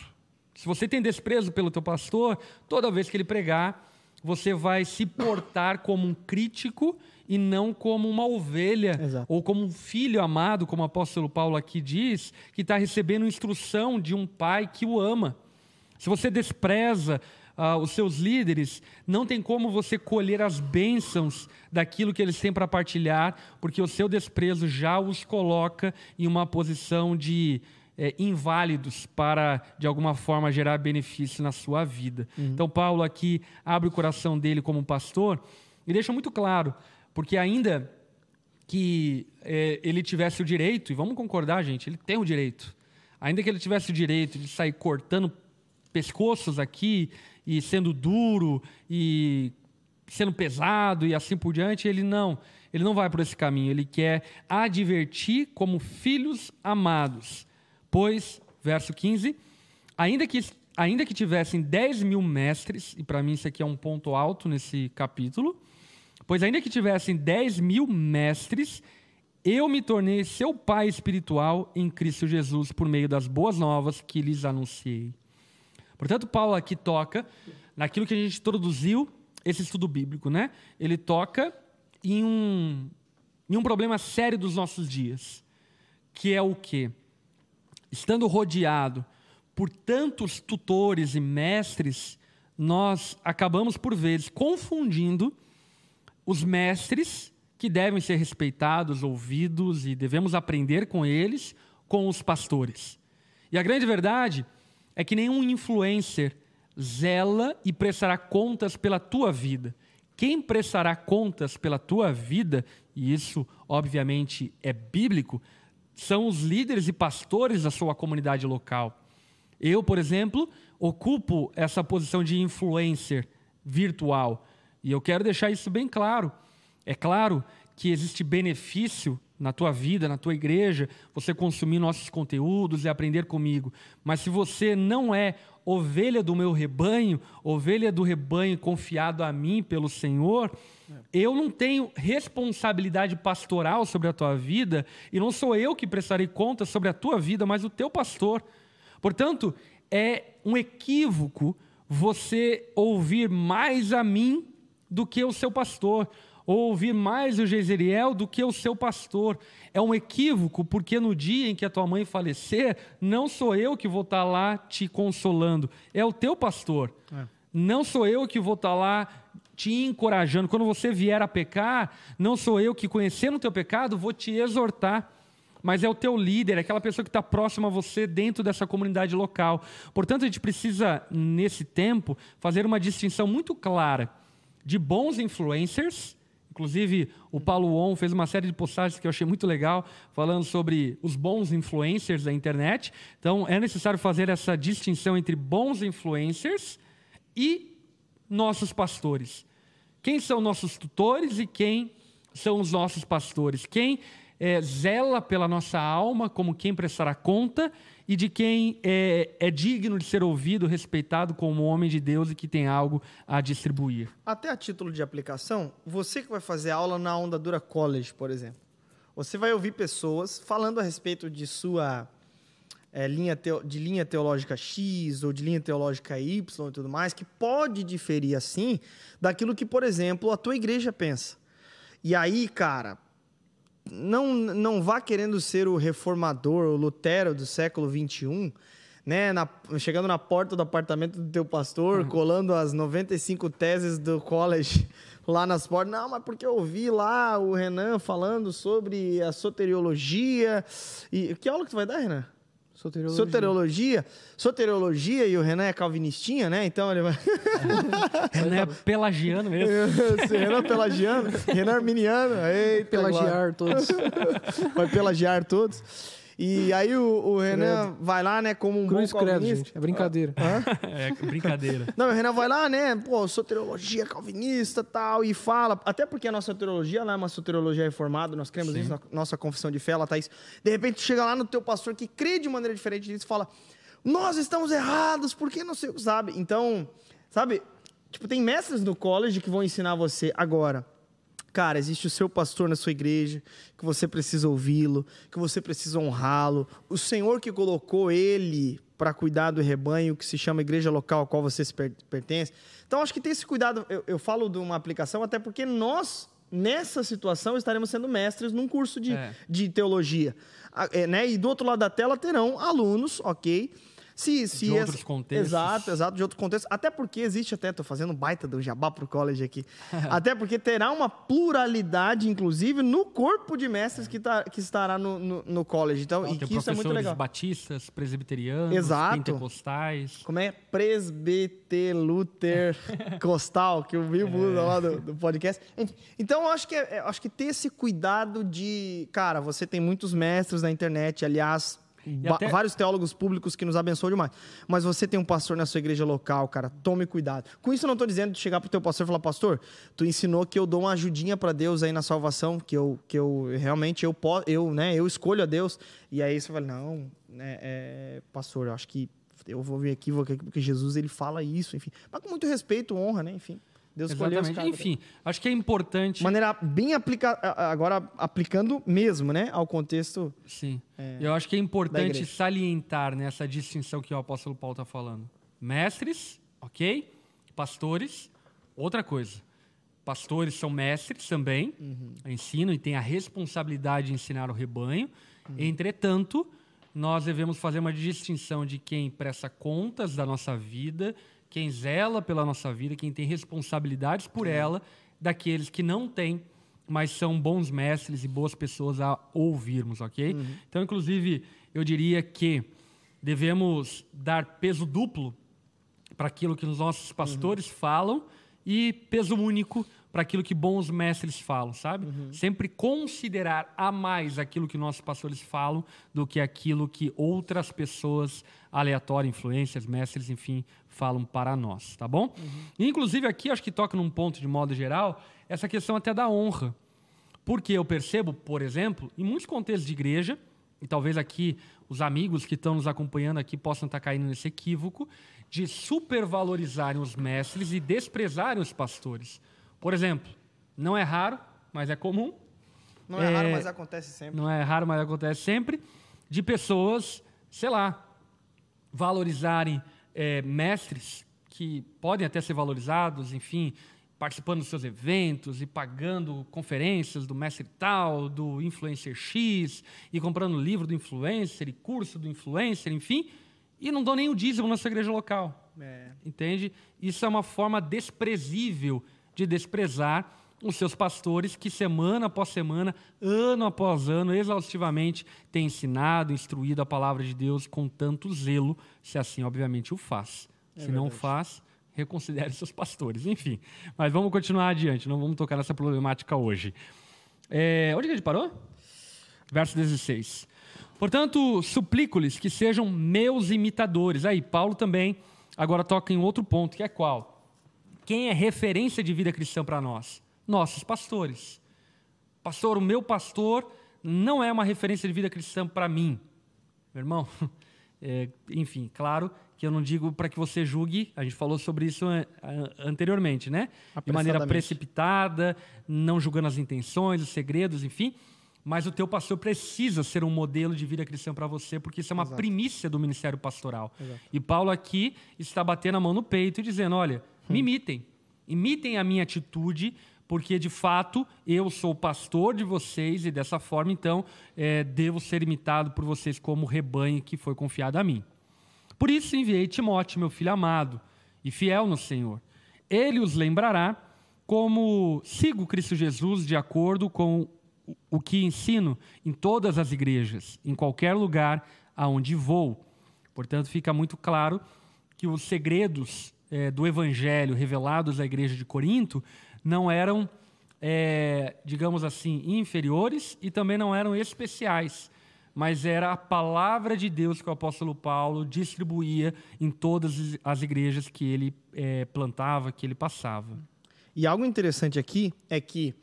Se você tem desprezo pelo teu pastor, toda vez que ele pregar, você vai se portar como um crítico e não como uma ovelha Exato. ou como um filho amado, como o apóstolo Paulo aqui diz, que está recebendo instrução de um pai que o ama. Se você despreza ah, os seus líderes, não tem como você colher as bênçãos daquilo que eles têm para partilhar, porque o seu desprezo já os coloca em uma posição de é, inválidos para, de alguma forma, gerar benefício na sua vida. Então, Paulo aqui abre o coração dele como pastor e deixa muito claro, porque ainda que é, ele tivesse o direito, e vamos concordar, gente, ele tem o direito, ainda que ele tivesse o direito de sair cortando pescoços aqui e sendo duro e sendo pesado e assim por diante, ele não, ele não vai por esse caminho, ele quer advertir como filhos amados. Pois, verso 15, ainda que, ainda que tivessem 10 mil mestres, e para mim isso aqui é um ponto alto nesse capítulo, pois ainda que tivessem 10 mil mestres, eu me tornei seu pai espiritual em Cristo Jesus por meio das boas novas que lhes anunciei. Portanto, Paulo aqui toca naquilo que a gente introduziu esse estudo bíblico, né? Ele toca em um, em um problema sério dos nossos dias, que é o quê? Estando rodeado por tantos tutores e mestres, nós acabamos por vezes confundindo os mestres que devem ser respeitados, ouvidos e devemos aprender com eles, com os pastores. E a grande verdade é que nenhum influencer zela e prestará contas pela tua vida. Quem prestará contas pela tua vida, e isso obviamente é bíblico, são os líderes e pastores da sua comunidade local. Eu, por exemplo, ocupo essa posição de influencer virtual. E eu quero deixar isso bem claro. É claro que existe benefício na tua vida, na tua igreja, você consumir nossos conteúdos e aprender comigo. Mas se você não é ovelha do meu rebanho, ovelha do rebanho confiado a mim pelo Senhor, eu não tenho responsabilidade pastoral sobre a tua vida e não sou eu que prestarei conta sobre a tua vida, mas o teu pastor. Portanto, é um equívoco você ouvir mais a mim do que o seu pastor ou ouvir mais o Jezeriel do que o seu pastor. É um equívoco, porque no dia em que a tua mãe falecer, não sou eu que vou estar lá te consolando, é o teu pastor. É. Não sou eu que vou estar lá te encorajando. Quando você vier a pecar, não sou eu que, conhecendo o teu pecado, vou te exortar. Mas é o teu líder, é aquela pessoa que está próxima a você dentro dessa comunidade local. Portanto, a gente precisa, nesse tempo, fazer uma distinção muito clara de bons influencers Inclusive, o Paulo On fez uma série de postagens que eu achei muito legal, falando sobre os bons influencers da internet. Então, é necessário fazer essa distinção entre bons influencers e nossos pastores. Quem são nossos tutores e quem são os nossos pastores? Quem é, zela pela nossa alma, como quem prestará conta, e de quem é, é digno de ser ouvido, respeitado como homem de Deus e que tem algo a distribuir. Até a título de aplicação, você que vai fazer aula na Onda Dura College, por exemplo, você vai ouvir pessoas falando a respeito de sua é, linha teo, de linha teológica X ou de linha teológica Y e tudo mais, que pode diferir assim daquilo que, por exemplo, a tua igreja pensa. E aí, cara, não, não vá querendo ser o reformador, o Lutero do século XXI, né? Na, chegando na porta do apartamento do teu pastor, uhum. colando as 95 teses do college lá nas portas. Não, mas porque eu ouvi lá o Renan falando sobre a soteriologia. E que aula que tu vai dar, Renan? Soteriologia. Soteriologia. Soteriologia e o Renan é calvinistinha, né? Então ele vai. Renan é pelagiano mesmo. Renan é pelagiano. Renan é arminiano. Eita, pelagiar todos. vai pelagiar todos. E aí o, o Renan credo. vai lá, né, como um Cruz bom credo, gente. É brincadeira. é brincadeira. Não, o Renan vai lá, né, pô, soteriologia calvinista tal, e fala, até porque a nossa soteriologia ela é uma soteriologia reformada, nós cremos Sim. nisso na nossa confissão de fé, ela tá isso. De repente chega lá no teu pastor que crê de maneira diferente disso e fala, nós estamos errados, por que não sei, sabe? Então, sabe, Tipo, tem mestres no college que vão ensinar você agora. Cara, existe o seu pastor na sua igreja, que você precisa ouvi-lo, que você precisa honrá-lo. O Senhor que colocou ele para cuidar do rebanho, que se chama igreja local a qual você se pertence. Então, acho que tem esse cuidado. Eu, eu falo de uma aplicação até porque nós, nessa situação, estaremos sendo mestres num curso de, É. de teologia. É, né? E do outro lado da tela terão alunos, ok? Se, se De essa- outros contextos. Exato, exato, de outros contextos. Até porque existe até, tô fazendo um baita do jabá pro college aqui. até porque terá uma pluralidade, inclusive, no corpo de mestres que, tá, que estará no, no, no college. Então, e Tem que isso é muito legal. batistas, presbiterianos, Exato. pentecostais. Como é? Presbiter Luther Costal, que o Bill muda lá do, do podcast. Enfim, então, eu acho que, é- eu acho que ter esse cuidado de... Cara, você tem muitos mestres na internet, aliás... até- Vários teólogos públicos que nos abençoam demais. Mas você tem um pastor na sua igreja local, cara, tome cuidado. Com isso, eu não estou dizendo de chegar pro teu pastor e falar, pastor, tu ensinou que eu dou uma ajudinha para Deus aí na salvação, que eu, que eu realmente eu posso, eu, né, eu escolho a Deus. E aí você fala, não, né, é, pastor, eu acho que eu vou vir aqui, vou aqui, porque Jesus ele fala isso, enfim. Mas com muito respeito, honra, né? Enfim. Deus escolheu os. Enfim, acho que é importante. De maneira bem aplicada, agora aplicando mesmo, né? Ao contexto. Sim. Eu acho que é importante salientar nessa distinção que o apóstolo Paulo está falando. Mestres, ok? Pastores, outra coisa. Pastores são mestres também, ensinam e têm a responsabilidade de ensinar o rebanho. Entretanto, nós devemos fazer uma distinção de quem presta contas da nossa vida, quem zela pela nossa vida, quem tem responsabilidades por ela, daqueles que não têm mas são bons mestres e boas pessoas a ouvirmos, ok? Então, inclusive, eu diria que devemos dar peso duplo para aquilo que os nossos pastores falam e peso único para aquilo que bons mestres falam, sabe? Sempre considerar a mais aquilo que nossos pastores falam do que aquilo que outras pessoas aleatórias, influências, mestres, enfim, falam para nós, tá bom? E, inclusive aqui acho que toca num ponto de modo geral essa questão até da honra. Porque eu percebo, por exemplo, em muitos contextos de igreja, e talvez aqui os amigos que estão nos acompanhando aqui possam estar caindo nesse equívoco, de supervalorizarem os mestres e desprezarem os pastores. Por exemplo, não é raro, mas é comum, Não é, É, raro, mas acontece sempre. não é raro, mas acontece sempre, de pessoas, sei lá, valorizarem eh, mestres que podem até ser valorizados, enfim, participando dos seus eventos e pagando conferências do mestre tal, do influencer X, e comprando livro do influencer e curso do influencer, enfim, e não dão nem o dízimo na sua igreja local. É. Entende? Isso é uma forma desprezível de desprezar os seus pastores que semana após semana, ano após ano, exaustivamente têm ensinado, instruído a palavra de Deus com tanto zelo, se assim obviamente o faz. se não faz, reconsidere seus pastores. Enfim, mas vamos continuar adiante, não vamos tocar nessa problemática hoje. É, onde que a gente parou? Verso 16. Portanto, suplico-lhes que sejam meus imitadores. Aí, Paulo também agora toca em outro ponto, que é qual? Quem é referência de vida cristã para nós? Nossos pastores. Pastor, o meu pastor não é uma referência de vida cristã para mim. Meu irmão, é, enfim, claro que eu não digo para que você julgue, a gente falou sobre isso anteriormente, né? De maneira precipitada, não julgando as intenções, os segredos, enfim. Mas o teu pastor precisa ser um modelo de vida cristã para você, porque isso é uma primícia do ministério pastoral. E Paulo aqui está batendo a mão no peito e dizendo: olha, me imitem, imitem a minha atitude, porque de fato eu sou o pastor de vocês e dessa forma, então, eh, devo ser imitado por vocês como rebanho que foi confiado a mim. Por isso enviei Timóteo, meu filho amado e fiel no Senhor. Ele os lembrará como sigo Cristo Jesus de acordo com o que ensino em todas as igrejas, em qualquer lugar aonde vou. Portanto, fica muito claro que os segredos eh, do Evangelho revelados à igreja de Corinto não eram, eh, digamos assim, inferiores e também não eram especiais mas era a palavra de Deus que o apóstolo Paulo distribuía em todas as igrejas que ele eh, plantava, que ele passava. E algo interessante aqui é que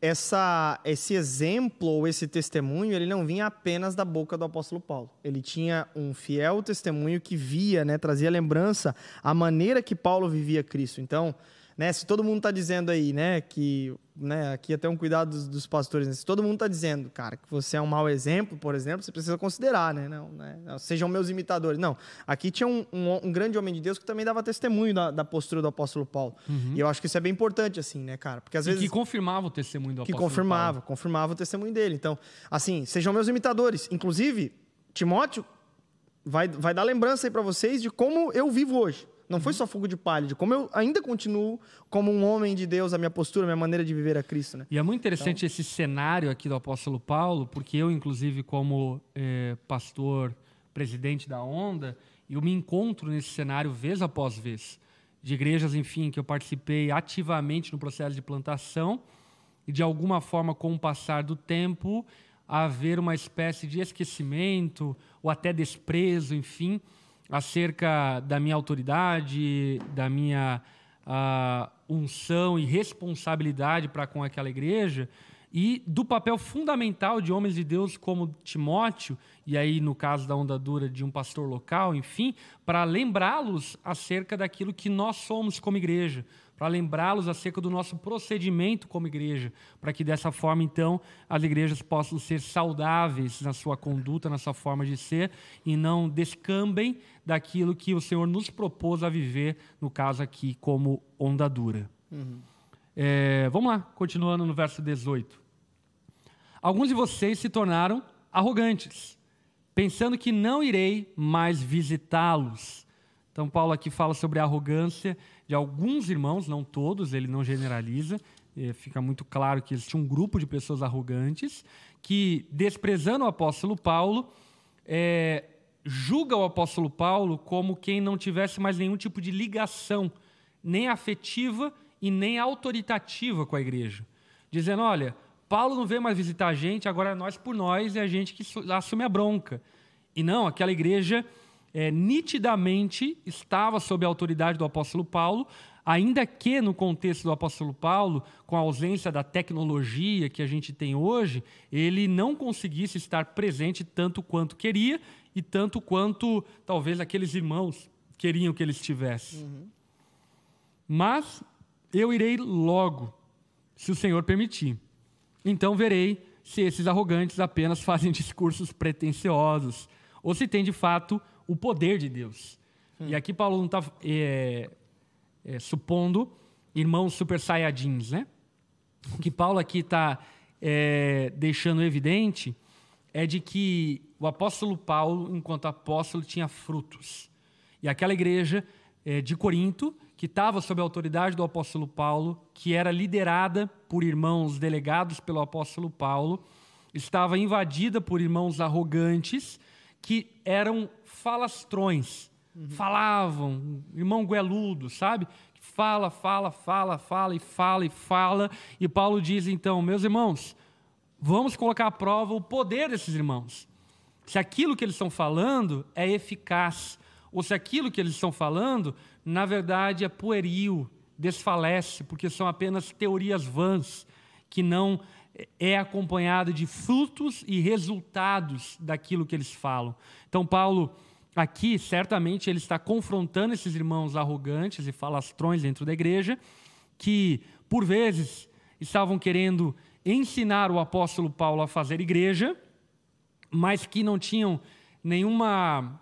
essa, esse exemplo ou esse testemunho, ele não vinha apenas da boca do apóstolo Paulo. Ele tinha um fiel testemunho que via, né, trazia lembrança a maneira que Paulo vivia Cristo. Então, né, se todo mundo está dizendo aí, né, que, né, aqui até um cuidado dos, dos pastores, né, se todo mundo está dizendo, cara, que você é um mau exemplo, por exemplo, você precisa considerar, né, não, né, sejam meus imitadores. Não, aqui tinha um, um, um, grande homem de Deus que também dava testemunho da, da postura do apóstolo Paulo. Uhum. E eu acho que isso é bem importante, assim, né, cara, porque às vezes... que confirmava o testemunho do apóstolo Que confirmava, Paulo. confirmava o testemunho dele. Então, assim, sejam meus imitadores. Inclusive, Timóteo vai, vai dar lembrança aí para vocês de como eu vivo hoje. Não foi só fogo de palha, de como eu ainda continuo como um homem de Deus, a minha postura, a minha maneira de viver a Cristo. Né? E é muito interessante então... esse cenário aqui do apóstolo Paulo, porque eu, inclusive, como é, pastor, presidente da Onda, eu me encontro nesse cenário vez após vez. De igrejas, enfim, que eu participei ativamente no processo de plantação e, de alguma forma, com o passar do tempo, haver uma espécie de esquecimento ou até desprezo, enfim, acerca da minha autoridade, da minha uh, unção e responsabilidade para com aquela igreja e do papel fundamental de homens de Deus como Timóteo, e aí no caso da onda dura de um pastor local, enfim, para lembrá-los acerca daquilo que nós somos como igreja, para lembrá-los acerca do nosso procedimento como igreja, para que dessa forma, então, as igrejas possam ser saudáveis na sua conduta, na sua forma de ser, e não descambem daquilo que o Senhor nos propôs a viver, no caso aqui, como onda dura. Uhum. É, vamos lá, continuando no verso 18. Alguns de vocês se tornaram arrogantes, pensando que não irei mais visitá-los. Então, Paulo aqui fala sobre a arrogância de alguns irmãos, não todos, ele não generaliza, fica muito claro que existe um grupo de pessoas arrogantes que, desprezando o apóstolo Paulo, é, julga o apóstolo Paulo como quem não tivesse mais nenhum tipo de ligação, nem afetiva e nem autoritativa com a igreja. Dizendo: olha, Paulo não veio mais visitar a gente, agora é nós por nós e a gente que assume a bronca. E não, aquela igreja é, nitidamente estava sob a autoridade do apóstolo Paulo, ainda que no contexto do apóstolo Paulo, com a ausência da tecnologia que a gente tem hoje, ele não conseguisse estar presente tanto quanto queria e tanto quanto talvez aqueles irmãos queriam que ele estivesse. Uhum. Mas eu irei logo, se o Senhor permitir. Então verei se esses arrogantes apenas fazem discursos pretensiosos ou se tem de fato o poder de Deus. Hum. E aqui Paulo não está é, é, supondo irmãos super saiyajins, né? O que Paulo aqui está é, deixando evidente é de que o apóstolo Paulo, enquanto apóstolo, tinha frutos. E aquela igreja é, de Corinto, que estava sob a autoridade do apóstolo Paulo, que era liderada por irmãos delegados pelo apóstolo Paulo, estava invadida por irmãos arrogantes que eram falastrões. Uhum. Falavam, irmão gueludo, sabe? Fala, fala, fala, fala e fala e fala. E Paulo diz então, meus irmãos, vamos colocar à prova o poder desses irmãos. Se aquilo que eles estão falando é eficaz, ou se aquilo que eles estão falando, na verdade, é pueril, desfalece, porque são apenas teorias vãs, que não é acompanhado de frutos e resultados daquilo que eles falam. Então, Paulo Aqui, certamente, ele está confrontando esses irmãos arrogantes e falastrões dentro da igreja, que, por vezes, estavam querendo ensinar o apóstolo Paulo a fazer igreja, mas que não tinham nenhuma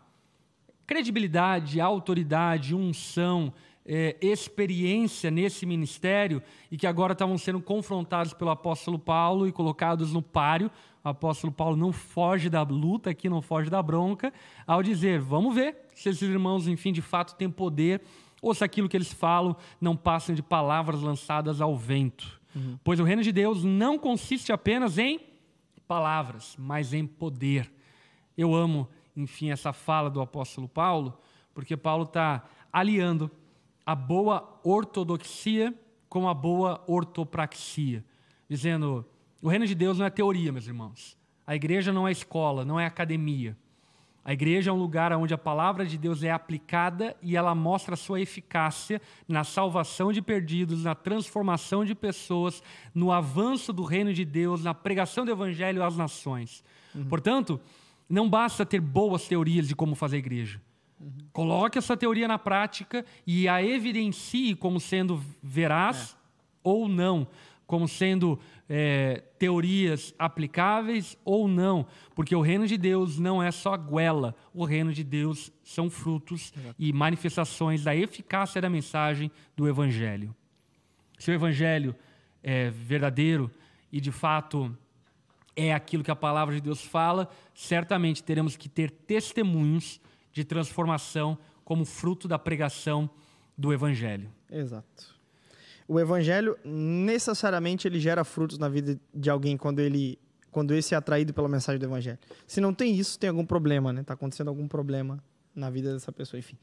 credibilidade, autoridade, unção, é, experiência nesse ministério e que agora estavam sendo confrontados pelo apóstolo Paulo e colocados no páreo o apóstolo Paulo não foge da luta aqui, não foge da bronca, ao dizer: vamos ver se esses irmãos, enfim, de fato têm poder, ou se aquilo que eles falam não passa de palavras lançadas ao vento. Uhum. Pois o reino de Deus não consiste apenas em palavras, mas em poder. Eu amo, enfim, essa fala do apóstolo Paulo, porque Paulo está aliando a boa ortodoxia com a boa ortopraxia, dizendo o reino de Deus não é teoria, meus irmãos. A igreja não é escola, não é academia. A igreja é um lugar onde a palavra de Deus é aplicada e ela mostra a sua eficácia na salvação de perdidos, na transformação de pessoas, no avanço do reino de Deus, na pregação do evangelho às nações. Uhum. Portanto, não basta ter boas teorias de como fazer igreja. Uhum. Coloque essa teoria na prática e a evidencie como sendo veraz é. ou não, como sendo é, teorias aplicáveis ou não, porque o reino de Deus não é só goela, o reino de Deus são frutos Exato. e manifestações da eficácia da mensagem do Evangelho. Se o Evangelho é verdadeiro e de fato é aquilo que a palavra de Deus fala, certamente teremos que ter testemunhos de transformação como fruto da pregação do Evangelho. Exato o evangelho necessariamente ele gera frutos na vida de alguém quando ele quando esse é atraído pela mensagem do evangelho. Se não tem isso, tem algum problema, né? Tá acontecendo algum problema na vida dessa pessoa, enfim.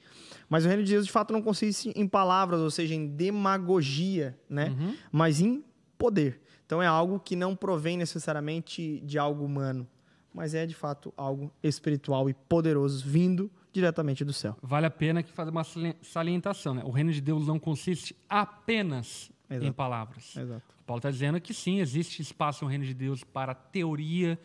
Mas o reino de Deus de fato não consiste em palavras, ou seja, em demagogia, né? Uhum. Mas em poder. Então é algo que não provém necessariamente de algo humano, mas é de fato algo espiritual e poderoso vindo diretamente do céu. Vale a pena que fazer uma salientação. Né? O reino de Deus não consiste apenas Exato. em palavras. Exato. Paulo está dizendo que sim, existe espaço no reino de Deus para teoria,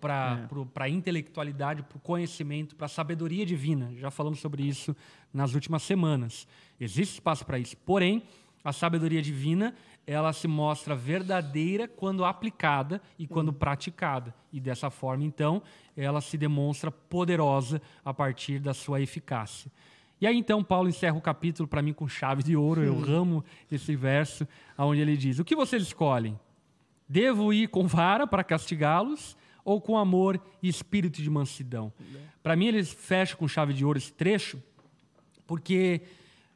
para é. a intelectualidade, para o conhecimento, para a sabedoria divina. Já falamos sobre isso nas últimas semanas. Existe espaço para isso. Porém, a sabedoria divina ela se mostra verdadeira quando aplicada e quando praticada. E dessa forma, então, ela se demonstra poderosa a partir da sua eficácia. E aí, então, Paulo encerra o capítulo para mim com chave de ouro. Eu amo esse verso, onde ele diz: O que vocês escolhem? Devo ir com vara para castigá-los ou com amor e espírito de mansidão? Para mim, eles fecham com chave de ouro esse trecho, porque,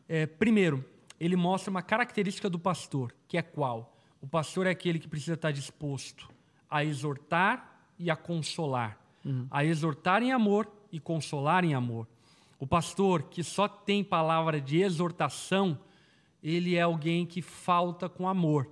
é, primeiro, ele mostra uma característica do pastor, que é qual? O pastor é aquele que precisa estar disposto a exortar e a consolar, uhum. a exortar em amor e consolar em amor. O pastor que só tem palavra de exortação, ele é alguém que falta com amor.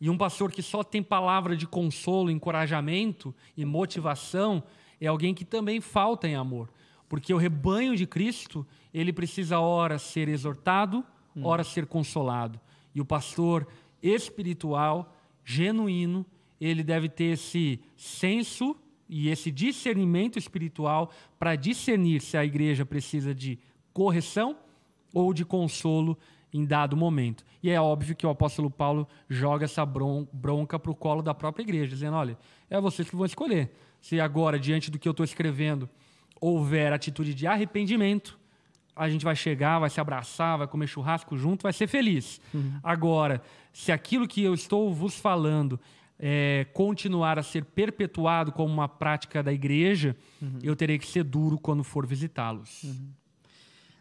E um pastor que só tem palavra de consolo, encorajamento e motivação, é alguém que também falta em amor. Porque o rebanho de Cristo, ele precisa, ora, ser exortado. Ora ser consolado. E o pastor espiritual, genuíno, ele deve ter esse senso e esse discernimento espiritual para discernir se a igreja precisa de correção ou de consolo em dado momento. E é óbvio que o apóstolo Paulo joga essa bronca para o colo da própria igreja, dizendo: olha, é vocês que vão escolher. Se agora, diante do que eu estou escrevendo, houver atitude de arrependimento, a gente vai chegar, vai se abraçar, vai comer churrasco junto, vai ser feliz. Uhum. Agora, se aquilo que eu estou vos falando é, continuar a ser perpetuado como uma prática da igreja, uhum. eu terei que ser duro quando for visitá-los. Uhum.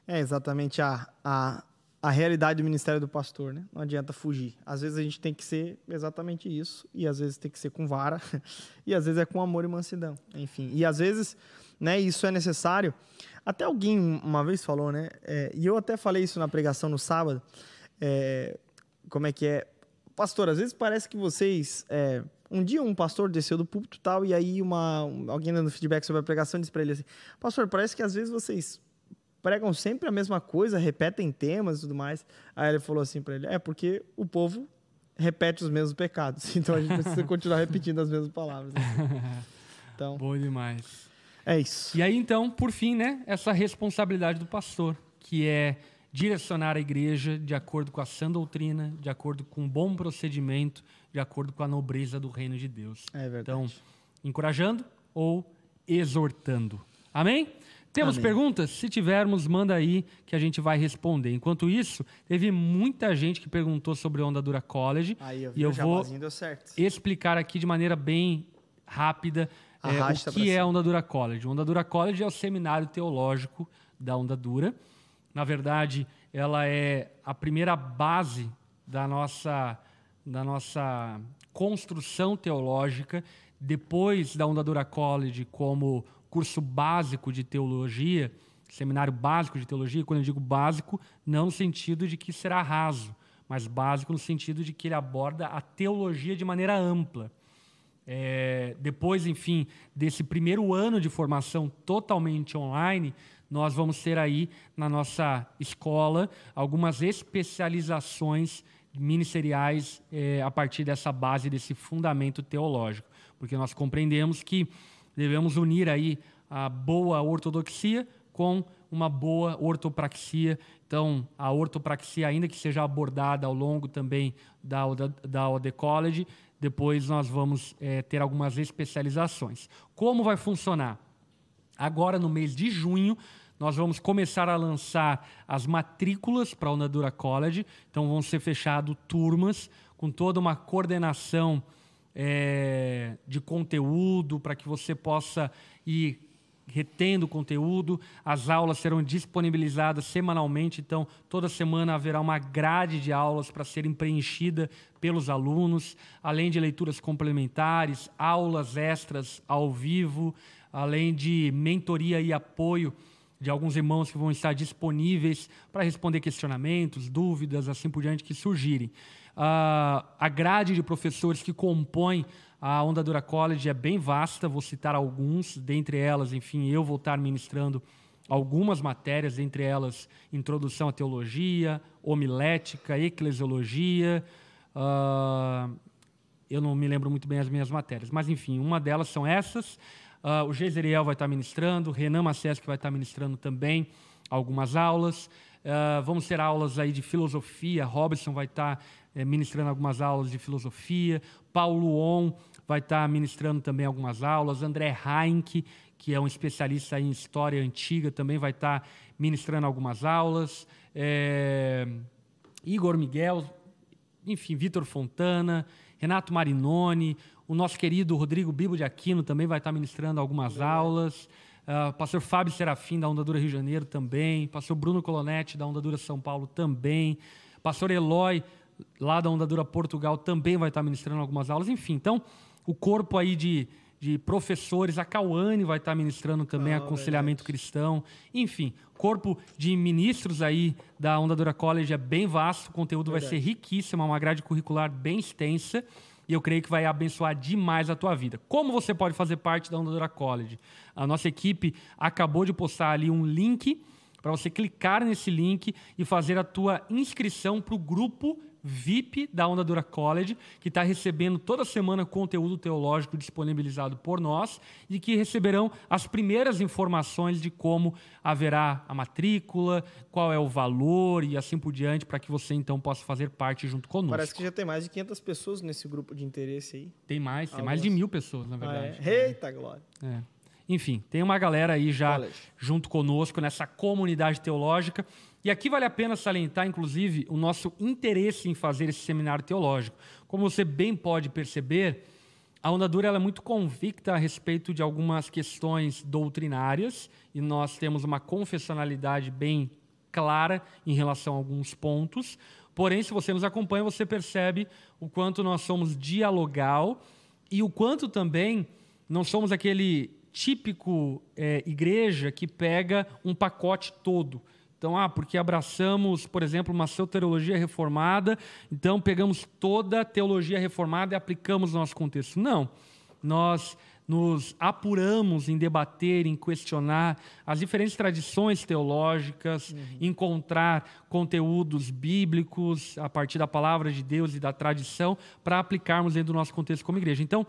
É exatamente a, a, a realidade do ministério do pastor, né? Não adianta fugir. Às vezes a gente tem que ser exatamente isso, e às vezes tem que ser com vara, e às vezes é com amor e mansidão. Enfim, e às vezes né, isso é necessário até alguém uma vez falou, né? É, e eu até falei isso na pregação no sábado. É, como é que é? Pastor, às vezes parece que vocês. É, um dia um pastor desceu do púlpito tal, e aí uma, alguém dando feedback sobre a pregação disse para ele assim: Pastor, parece que às vezes vocês pregam sempre a mesma coisa, repetem temas e tudo mais. Aí ele falou assim para ele: É porque o povo repete os mesmos pecados, então a gente precisa continuar repetindo as mesmas palavras. Então, Bom demais. É isso. E aí, então, por fim, né, essa responsabilidade do pastor, que é direcionar a igreja de acordo com a sã doutrina, de acordo com um bom procedimento, de acordo com a nobreza do reino de Deus. É verdade. Então, encorajando ou exortando. Amém? Temos Amém. perguntas? Se tivermos, manda aí que a gente vai responder. Enquanto isso, teve muita gente que perguntou sobre Onda Dura College. Aí, eu e eu vou explicar aqui de maneira bem rápida é, o que é a Onda Dura College? A Onda Dura College é o seminário teológico da Onda Dura. Na verdade, ela é a primeira base da nossa, da nossa construção teológica. Depois da Onda Dura College, como curso básico de teologia, seminário básico de teologia, quando eu digo básico, não no sentido de que será raso, mas básico no sentido de que ele aborda a teologia de maneira ampla. É, depois, enfim, desse primeiro ano de formação totalmente online, nós vamos ter aí na nossa escola algumas especializações ministeriais é, a partir dessa base, desse fundamento teológico, porque nós compreendemos que devemos unir aí a boa ortodoxia com uma boa ortopraxia. Então, a ortopraxia, ainda que seja abordada ao longo também da, da, da OD College, depois nós vamos é, ter algumas especializações. Como vai funcionar? Agora, no mês de junho, nós vamos começar a lançar as matrículas para a Unadura College. Então, vão ser fechadas turmas com toda uma coordenação é, de conteúdo para que você possa ir retendo conteúdo. As aulas serão disponibilizadas semanalmente, então toda semana haverá uma grade de aulas para serem preenchida pelos alunos, além de leituras complementares, aulas extras ao vivo, além de mentoria e apoio de alguns irmãos que vão estar disponíveis para responder questionamentos, dúvidas, assim por diante que surgirem. Uh, a grade de professores que compõem a Onda Dura College é bem vasta, vou citar alguns, dentre elas, enfim, eu vou estar ministrando algumas matérias, entre elas Introdução à Teologia, Homilética, Eclesiologia. Uh, eu não me lembro muito bem as minhas matérias, mas enfim, uma delas são essas. Uh, o Geiseriel vai estar ministrando, Renan Macés que vai estar ministrando também algumas aulas. Uh, vamos ter aulas aí de filosofia, Robson vai estar ministrando algumas aulas de filosofia. Paulo On vai estar ministrando também algumas aulas. André Heinck, que é um especialista em história antiga, também vai estar ministrando algumas aulas. É, Igor Miguel, enfim, Vitor Fontana, Renato Marinoni, o nosso querido Rodrigo Bibo de Aquino também vai estar ministrando algumas aulas. Uh, pastor Fábio Serafim, da Ondadura Rio de Janeiro, também. Pastor Bruno Colonetti, da Ondadura São Paulo, também. Pastor Eloy, lá da Ondadura Portugal também vai estar ministrando algumas aulas. Enfim, então, o corpo aí de, de professores, a Cauane vai estar ministrando também oh, aconselhamento verdade. cristão. Enfim, corpo de ministros aí da Ondadura College é bem vasto, o conteúdo verdade. vai ser riquíssimo, é uma grade curricular bem extensa. E eu creio que vai abençoar demais a tua vida. Como você pode fazer parte da Ondadura College? A nossa equipe acabou de postar ali um link para você clicar nesse link e fazer a tua inscrição para o grupo VIP da Onda Dura College, que está recebendo toda semana conteúdo teológico disponibilizado por nós e que receberão as primeiras informações de como haverá a matrícula, qual é o valor e assim por diante, para que você então possa fazer parte junto conosco. Parece que já tem mais de 500 pessoas nesse grupo de interesse aí. Tem mais, tem mais de mil pessoas, na verdade. Ah, é? Eita, glória. É. Enfim, tem uma galera aí já College. junto conosco nessa comunidade teológica. E aqui vale a pena salientar, inclusive, o nosso interesse em fazer esse seminário teológico. Como você bem pode perceber, a Onda Dura é muito convicta a respeito de algumas questões doutrinárias e nós temos uma confessionalidade bem clara em relação a alguns pontos. Porém, se você nos acompanha, você percebe o quanto nós somos dialogal e o quanto também não somos aquele típico é, igreja que pega um pacote todo. Então, ah, porque abraçamos, por exemplo, uma soteriologia reformada, então pegamos toda a teologia reformada e aplicamos no nosso contexto. Não. Nós nos apuramos em debater, em questionar as diferentes tradições teológicas, uhum. encontrar conteúdos bíblicos a partir da palavra de Deus e da tradição para aplicarmos dentro do nosso contexto como igreja. Então,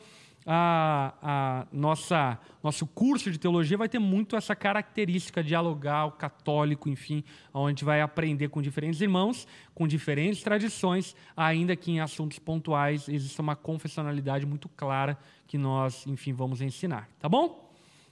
a, a nossa nosso curso de teologia vai ter muito essa característica dialogal, católico, enfim, onde a gente vai aprender com diferentes irmãos, com diferentes tradições, ainda que em assuntos pontuais exista uma confessionalidade muito clara que nós, enfim, vamos ensinar, tá bom?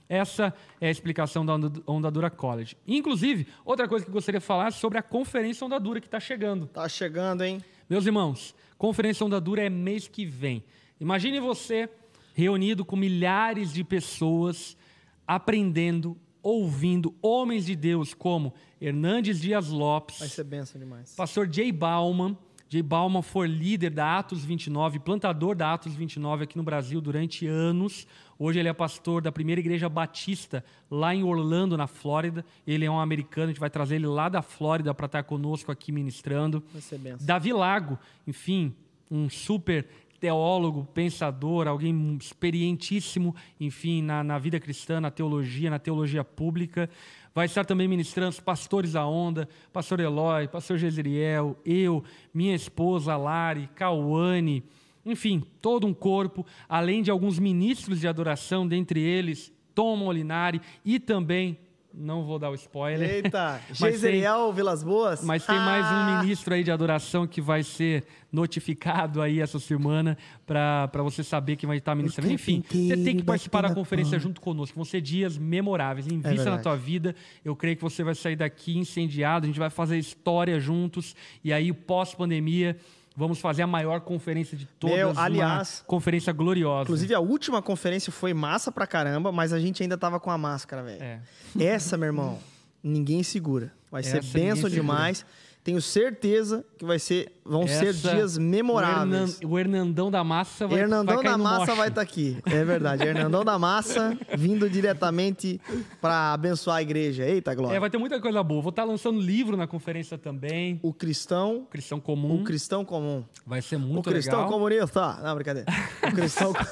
Essa é a explicação da Ondadura College. Inclusive, outra coisa que eu gostaria de falar é sobre a Conferência Ondadura que está chegando. Está chegando, hein? Meus irmãos, Conferência Ondadura é mês que vem. Imagine você reunido com milhares de pessoas, aprendendo, ouvindo homens de Deus como Hernandes Dias Lopes. Vai ser benção demais. Pastor Jay Bauman. Jay Bauman foi líder da Atos 29, plantador da Atos 29 aqui no Brasil durante anos. Hoje ele é pastor da primeira igreja batista lá em Orlando, na Flórida. Ele é um americano, a gente vai trazer ele lá da Flórida para estar conosco aqui ministrando. Vai ser benção. Davi Lago, enfim, um super teólogo, pensador, alguém experientíssimo, enfim, na, na vida cristã, na teologia, na teologia pública. Vai estar também ministrando os pastores da onda, pastor Eloy, pastor Jezriel, eu, minha esposa Lari, Cauane, enfim, todo um corpo, além de alguns ministros de adoração, dentre eles Tom Molinari e também não vou dar o spoiler. Eita, Mas Geiseriel, Vilas Boas. Mas tem mais um ministro aí de adoração que vai ser notificado aí essa semana para você saber que vai estar ministrando. Enfim, você tem que participar da conferência junto conosco. Vão ser dias memoráveis. Invista na verdade. tua vida. Eu creio que você vai sair daqui incendiado. A gente vai fazer história juntos. E aí, pós-pandemia, vamos fazer a maior conferência de todas. Meu, aliás, conferência gloriosa. Inclusive, a última conferência foi massa pra caramba, mas a gente ainda tava com a máscara, velho. É. Essa, meu irmão, ninguém segura. Vai ser Essa ninguém benção segura. Tenho certeza que vai ser, vão ser Essa- dias memoráveis. O, Hernan- o Hernandão da Massa vai, Hernandão vai da Massa vai estar aqui. É verdade. Hernandão da Massa vindo diretamente para abençoar a igreja. Eita, Glória. É, vai ter muita coisa boa. Vou estar lançando livro na conferência também. O cristão, Cristão Comum. o cristão comum. Vai ser O muito cristão legal. comunista. Não, brincadeira. O cristão.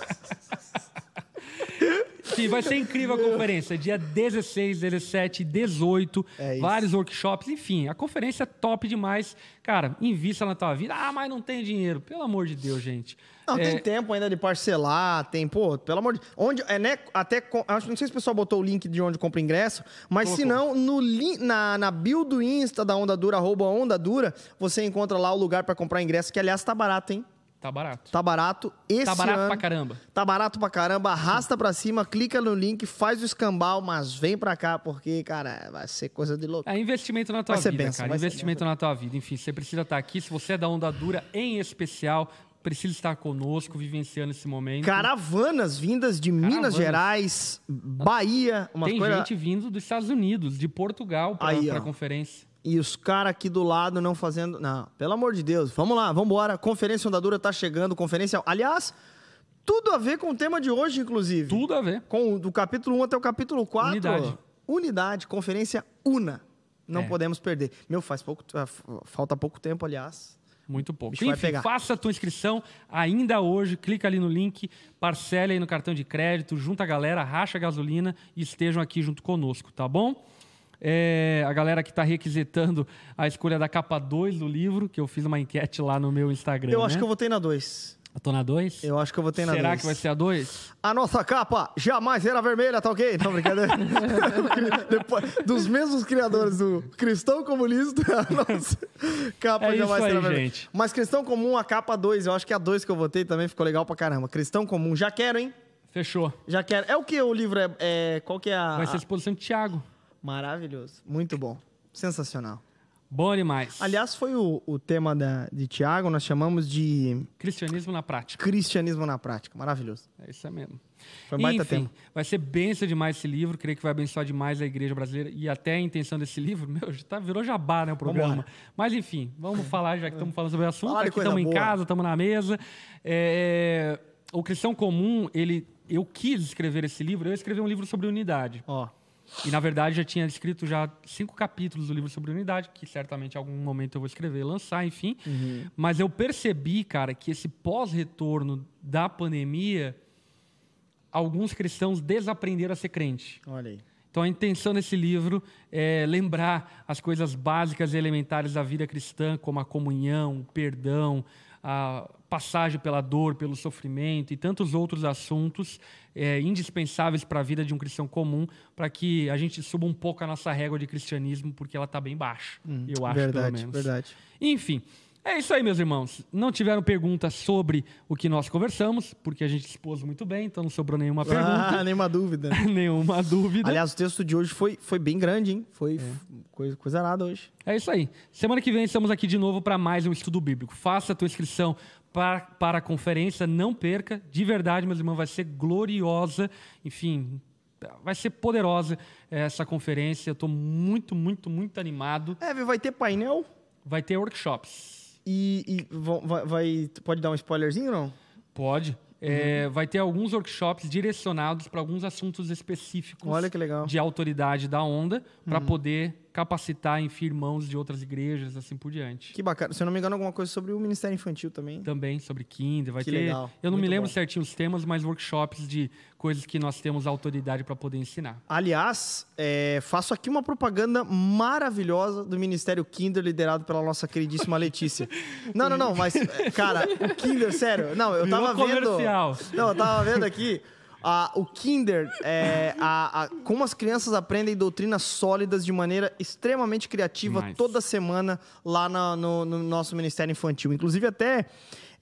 Sim, vai ser incrível a conferência. Dia 16, 17, 18. É vários workshops. Enfim, a conferência é top demais. Cara, invista na tua vida. Ah, mas não tem dinheiro. Pelo amor de Deus, gente. Não, É, tem tempo ainda de parcelar, tem, pô, pelo amor de Onde, é, né, até, acho, não sei se o pessoal botou o link de onde compra ingresso, mas se não, no link, na, na bio do Insta da Onda Dura, arroba Onda Dura, você encontra lá o lugar pra comprar ingresso, que aliás tá barato, hein? Tá barato. Tá barato. Esse Tá barato ano, pra caramba. Tá barato pra caramba, arrasta pra cima, clica no link, faz o escambau, mas vem pra cá, porque, cara, vai ser coisa de louco. É investimento na tua Vai vida, benção, cara. vai ser Investimento na tua vida. Enfim, você precisa estar aqui. Se você é da Onda Dura, em especial, precisa estar conosco, vivenciando esse momento. Caravanas vindas de Minas Caravanas. Gerais, Bahia, umas Tem coisas... gente vindo dos Estados Unidos, de Portugal, pra, Aí, pra ó. conferência. E os caras aqui do lado não fazendo. Não, pelo amor de Deus. Vamos lá, vamos embora. Conferência Onda Dura tá chegando. Conferência. Aliás, tudo a ver com o tema de hoje, inclusive. Tudo a ver. Com o do capítulo 1 até o capítulo 4. Unidade. Unidade, conferência Una. Não É. podemos perder. Meu, faz pouco. Falta pouco tempo, aliás. Muito pouco. Enfim, faça a tua inscrição ainda hoje. Clica ali no link, parcele aí no cartão de crédito, junta a galera, racha a gasolina e estejam aqui junto conosco, tá bom? É, a galera que está requisitando a escolha da capa 2 do livro, que eu fiz uma enquete lá no meu Instagram. Eu acho né? que eu votei na 2. Eu tô na 2? Eu acho que eu votei na 2. Será que vai ser a 2? A nossa capa jamais era vermelha, tá ok? Não, brincadeira. Depois, dos mesmos criadores do Cristão Comunista, a nossa capa É jamais isso aí, será vermelha. gente. Mas Cristão Comum, a capa 2, eu acho que a 2 que eu votei também ficou legal pra caramba. Cristão Comum, já quero, hein? Fechou. Já quero. É o que o livro é? é- qual que é a... Vai ser a a- exposição de Tiago. Maravilhoso. Muito bom. Sensacional. Bom demais. Aliás, foi o, o tema da, de Tiago, nós chamamos de Cristianismo na prática. cristianismo na prática. Maravilhoso. É isso aí mesmo. Foi um baita Enfim, tema. vai ser benção demais esse livro. Creio que vai abençoar demais a igreja brasileira. E até a intenção desse livro, meu, já tá, virou jabá, né, o programa. Vambora. Mas enfim, vamos falar, já que estamos falando sobre o assunto. Aqui estamos em casa, estamos na mesa. É, o Cristão Comum, ele, eu quis escrever esse livro. Eu escrevi um livro sobre unidade. Ó, E, na verdade, já tinha escrito já cinco capítulos do livro sobre unidade, que certamente em algum momento eu vou escrever e lançar, enfim. Mas eu percebi, cara, que esse pós-retorno da pandemia, alguns cristãos desaprenderam a ser crente. olha aí. Então, a intenção desse livro é lembrar as coisas básicas e elementares da vida cristã, como a comunhão, o perdão, a passagem pela dor, pelo sofrimento e tantos outros assuntos é, indispensáveis para a vida de um cristão comum, para que a gente suba um pouco a nossa régua de cristianismo, porque ela está bem baixa, eu acho, verdade, pelo menos. verdade. Enfim, é isso aí, meus irmãos. Não tiveram perguntas sobre o que nós conversamos, porque a gente expôs muito bem, então não sobrou nenhuma pergunta, Ah, nenhuma dúvida. nenhuma dúvida. Aliás, o texto de hoje foi, foi bem grande, hein? Foi É. coisa, coisa nada hoje. É isso aí. Semana que vem estamos aqui de novo para mais um estudo bíblico. Faça a tua inscrição para, para a conferência, não perca. De verdade, meus irmãos, vai ser gloriosa. Enfim, vai ser poderosa eh, essa conferência. Eu estou muito, muito, muito animado. É, vai ter painel Vai ter workshops. E, e vai, vai- Pode dar um spoilerzinho ou não? Pode. Eh, vai ter alguns workshops direcionados para alguns assuntos específicos de autoridade da onda para poder capacitar, enfim, irmãos de outras igrejas, assim por diante. Que bacana. Se eu não me engano, alguma coisa sobre o Ministério Infantil também. Também sobre Kinder, vai Que ter. legal, Eu não me lembro bom. certinho os temas, mas workshops de coisas que nós temos autoridade para poder ensinar. Aliás, é, faço aqui uma propaganda maravilhosa do Ministério Kinder, liderado pela nossa queridíssima Letícia. Não, não, não, mas, é, cara, o Kinder, sério. Não, eu Virou tava vendo. comercial. Não, eu tava vendo aqui. Ah, o Kinder, é, a- a- como as crianças aprendem doutrinas sólidas de maneira extremamente criativa Demais. toda semana lá na- no, no nosso Ministério Infantil. Inclusive, até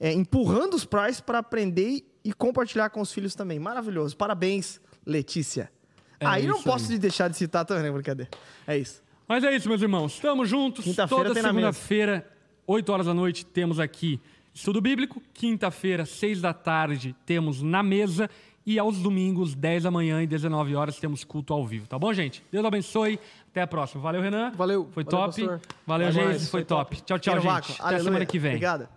é, empurrando os pais para aprender e compartilhar com os filhos também. Maravilhoso. Parabéns, Letícia. É aí não posso aí. deixar de citar também, né? Brincadeira. É isso. Mas é isso, meus irmãos. Estamos juntos. Quinta-feira Toda segunda-feira, 8 horas da noite, temos aqui estudo bíblico. Quinta-feira, 6 da tarde, temos na mesa. E aos domingos, 10 da manhã e 19 horas, temos culto ao vivo. Tá bom, gente? Deus abençoe. Até a próxima. Valeu, Renan. Valeu. Foi Valeu, top. pastor. Valeu, gente. mais. Foi Foi top. Tchau, tchau, Quero gente. Até Aleluia. semana que vem. Obrigado.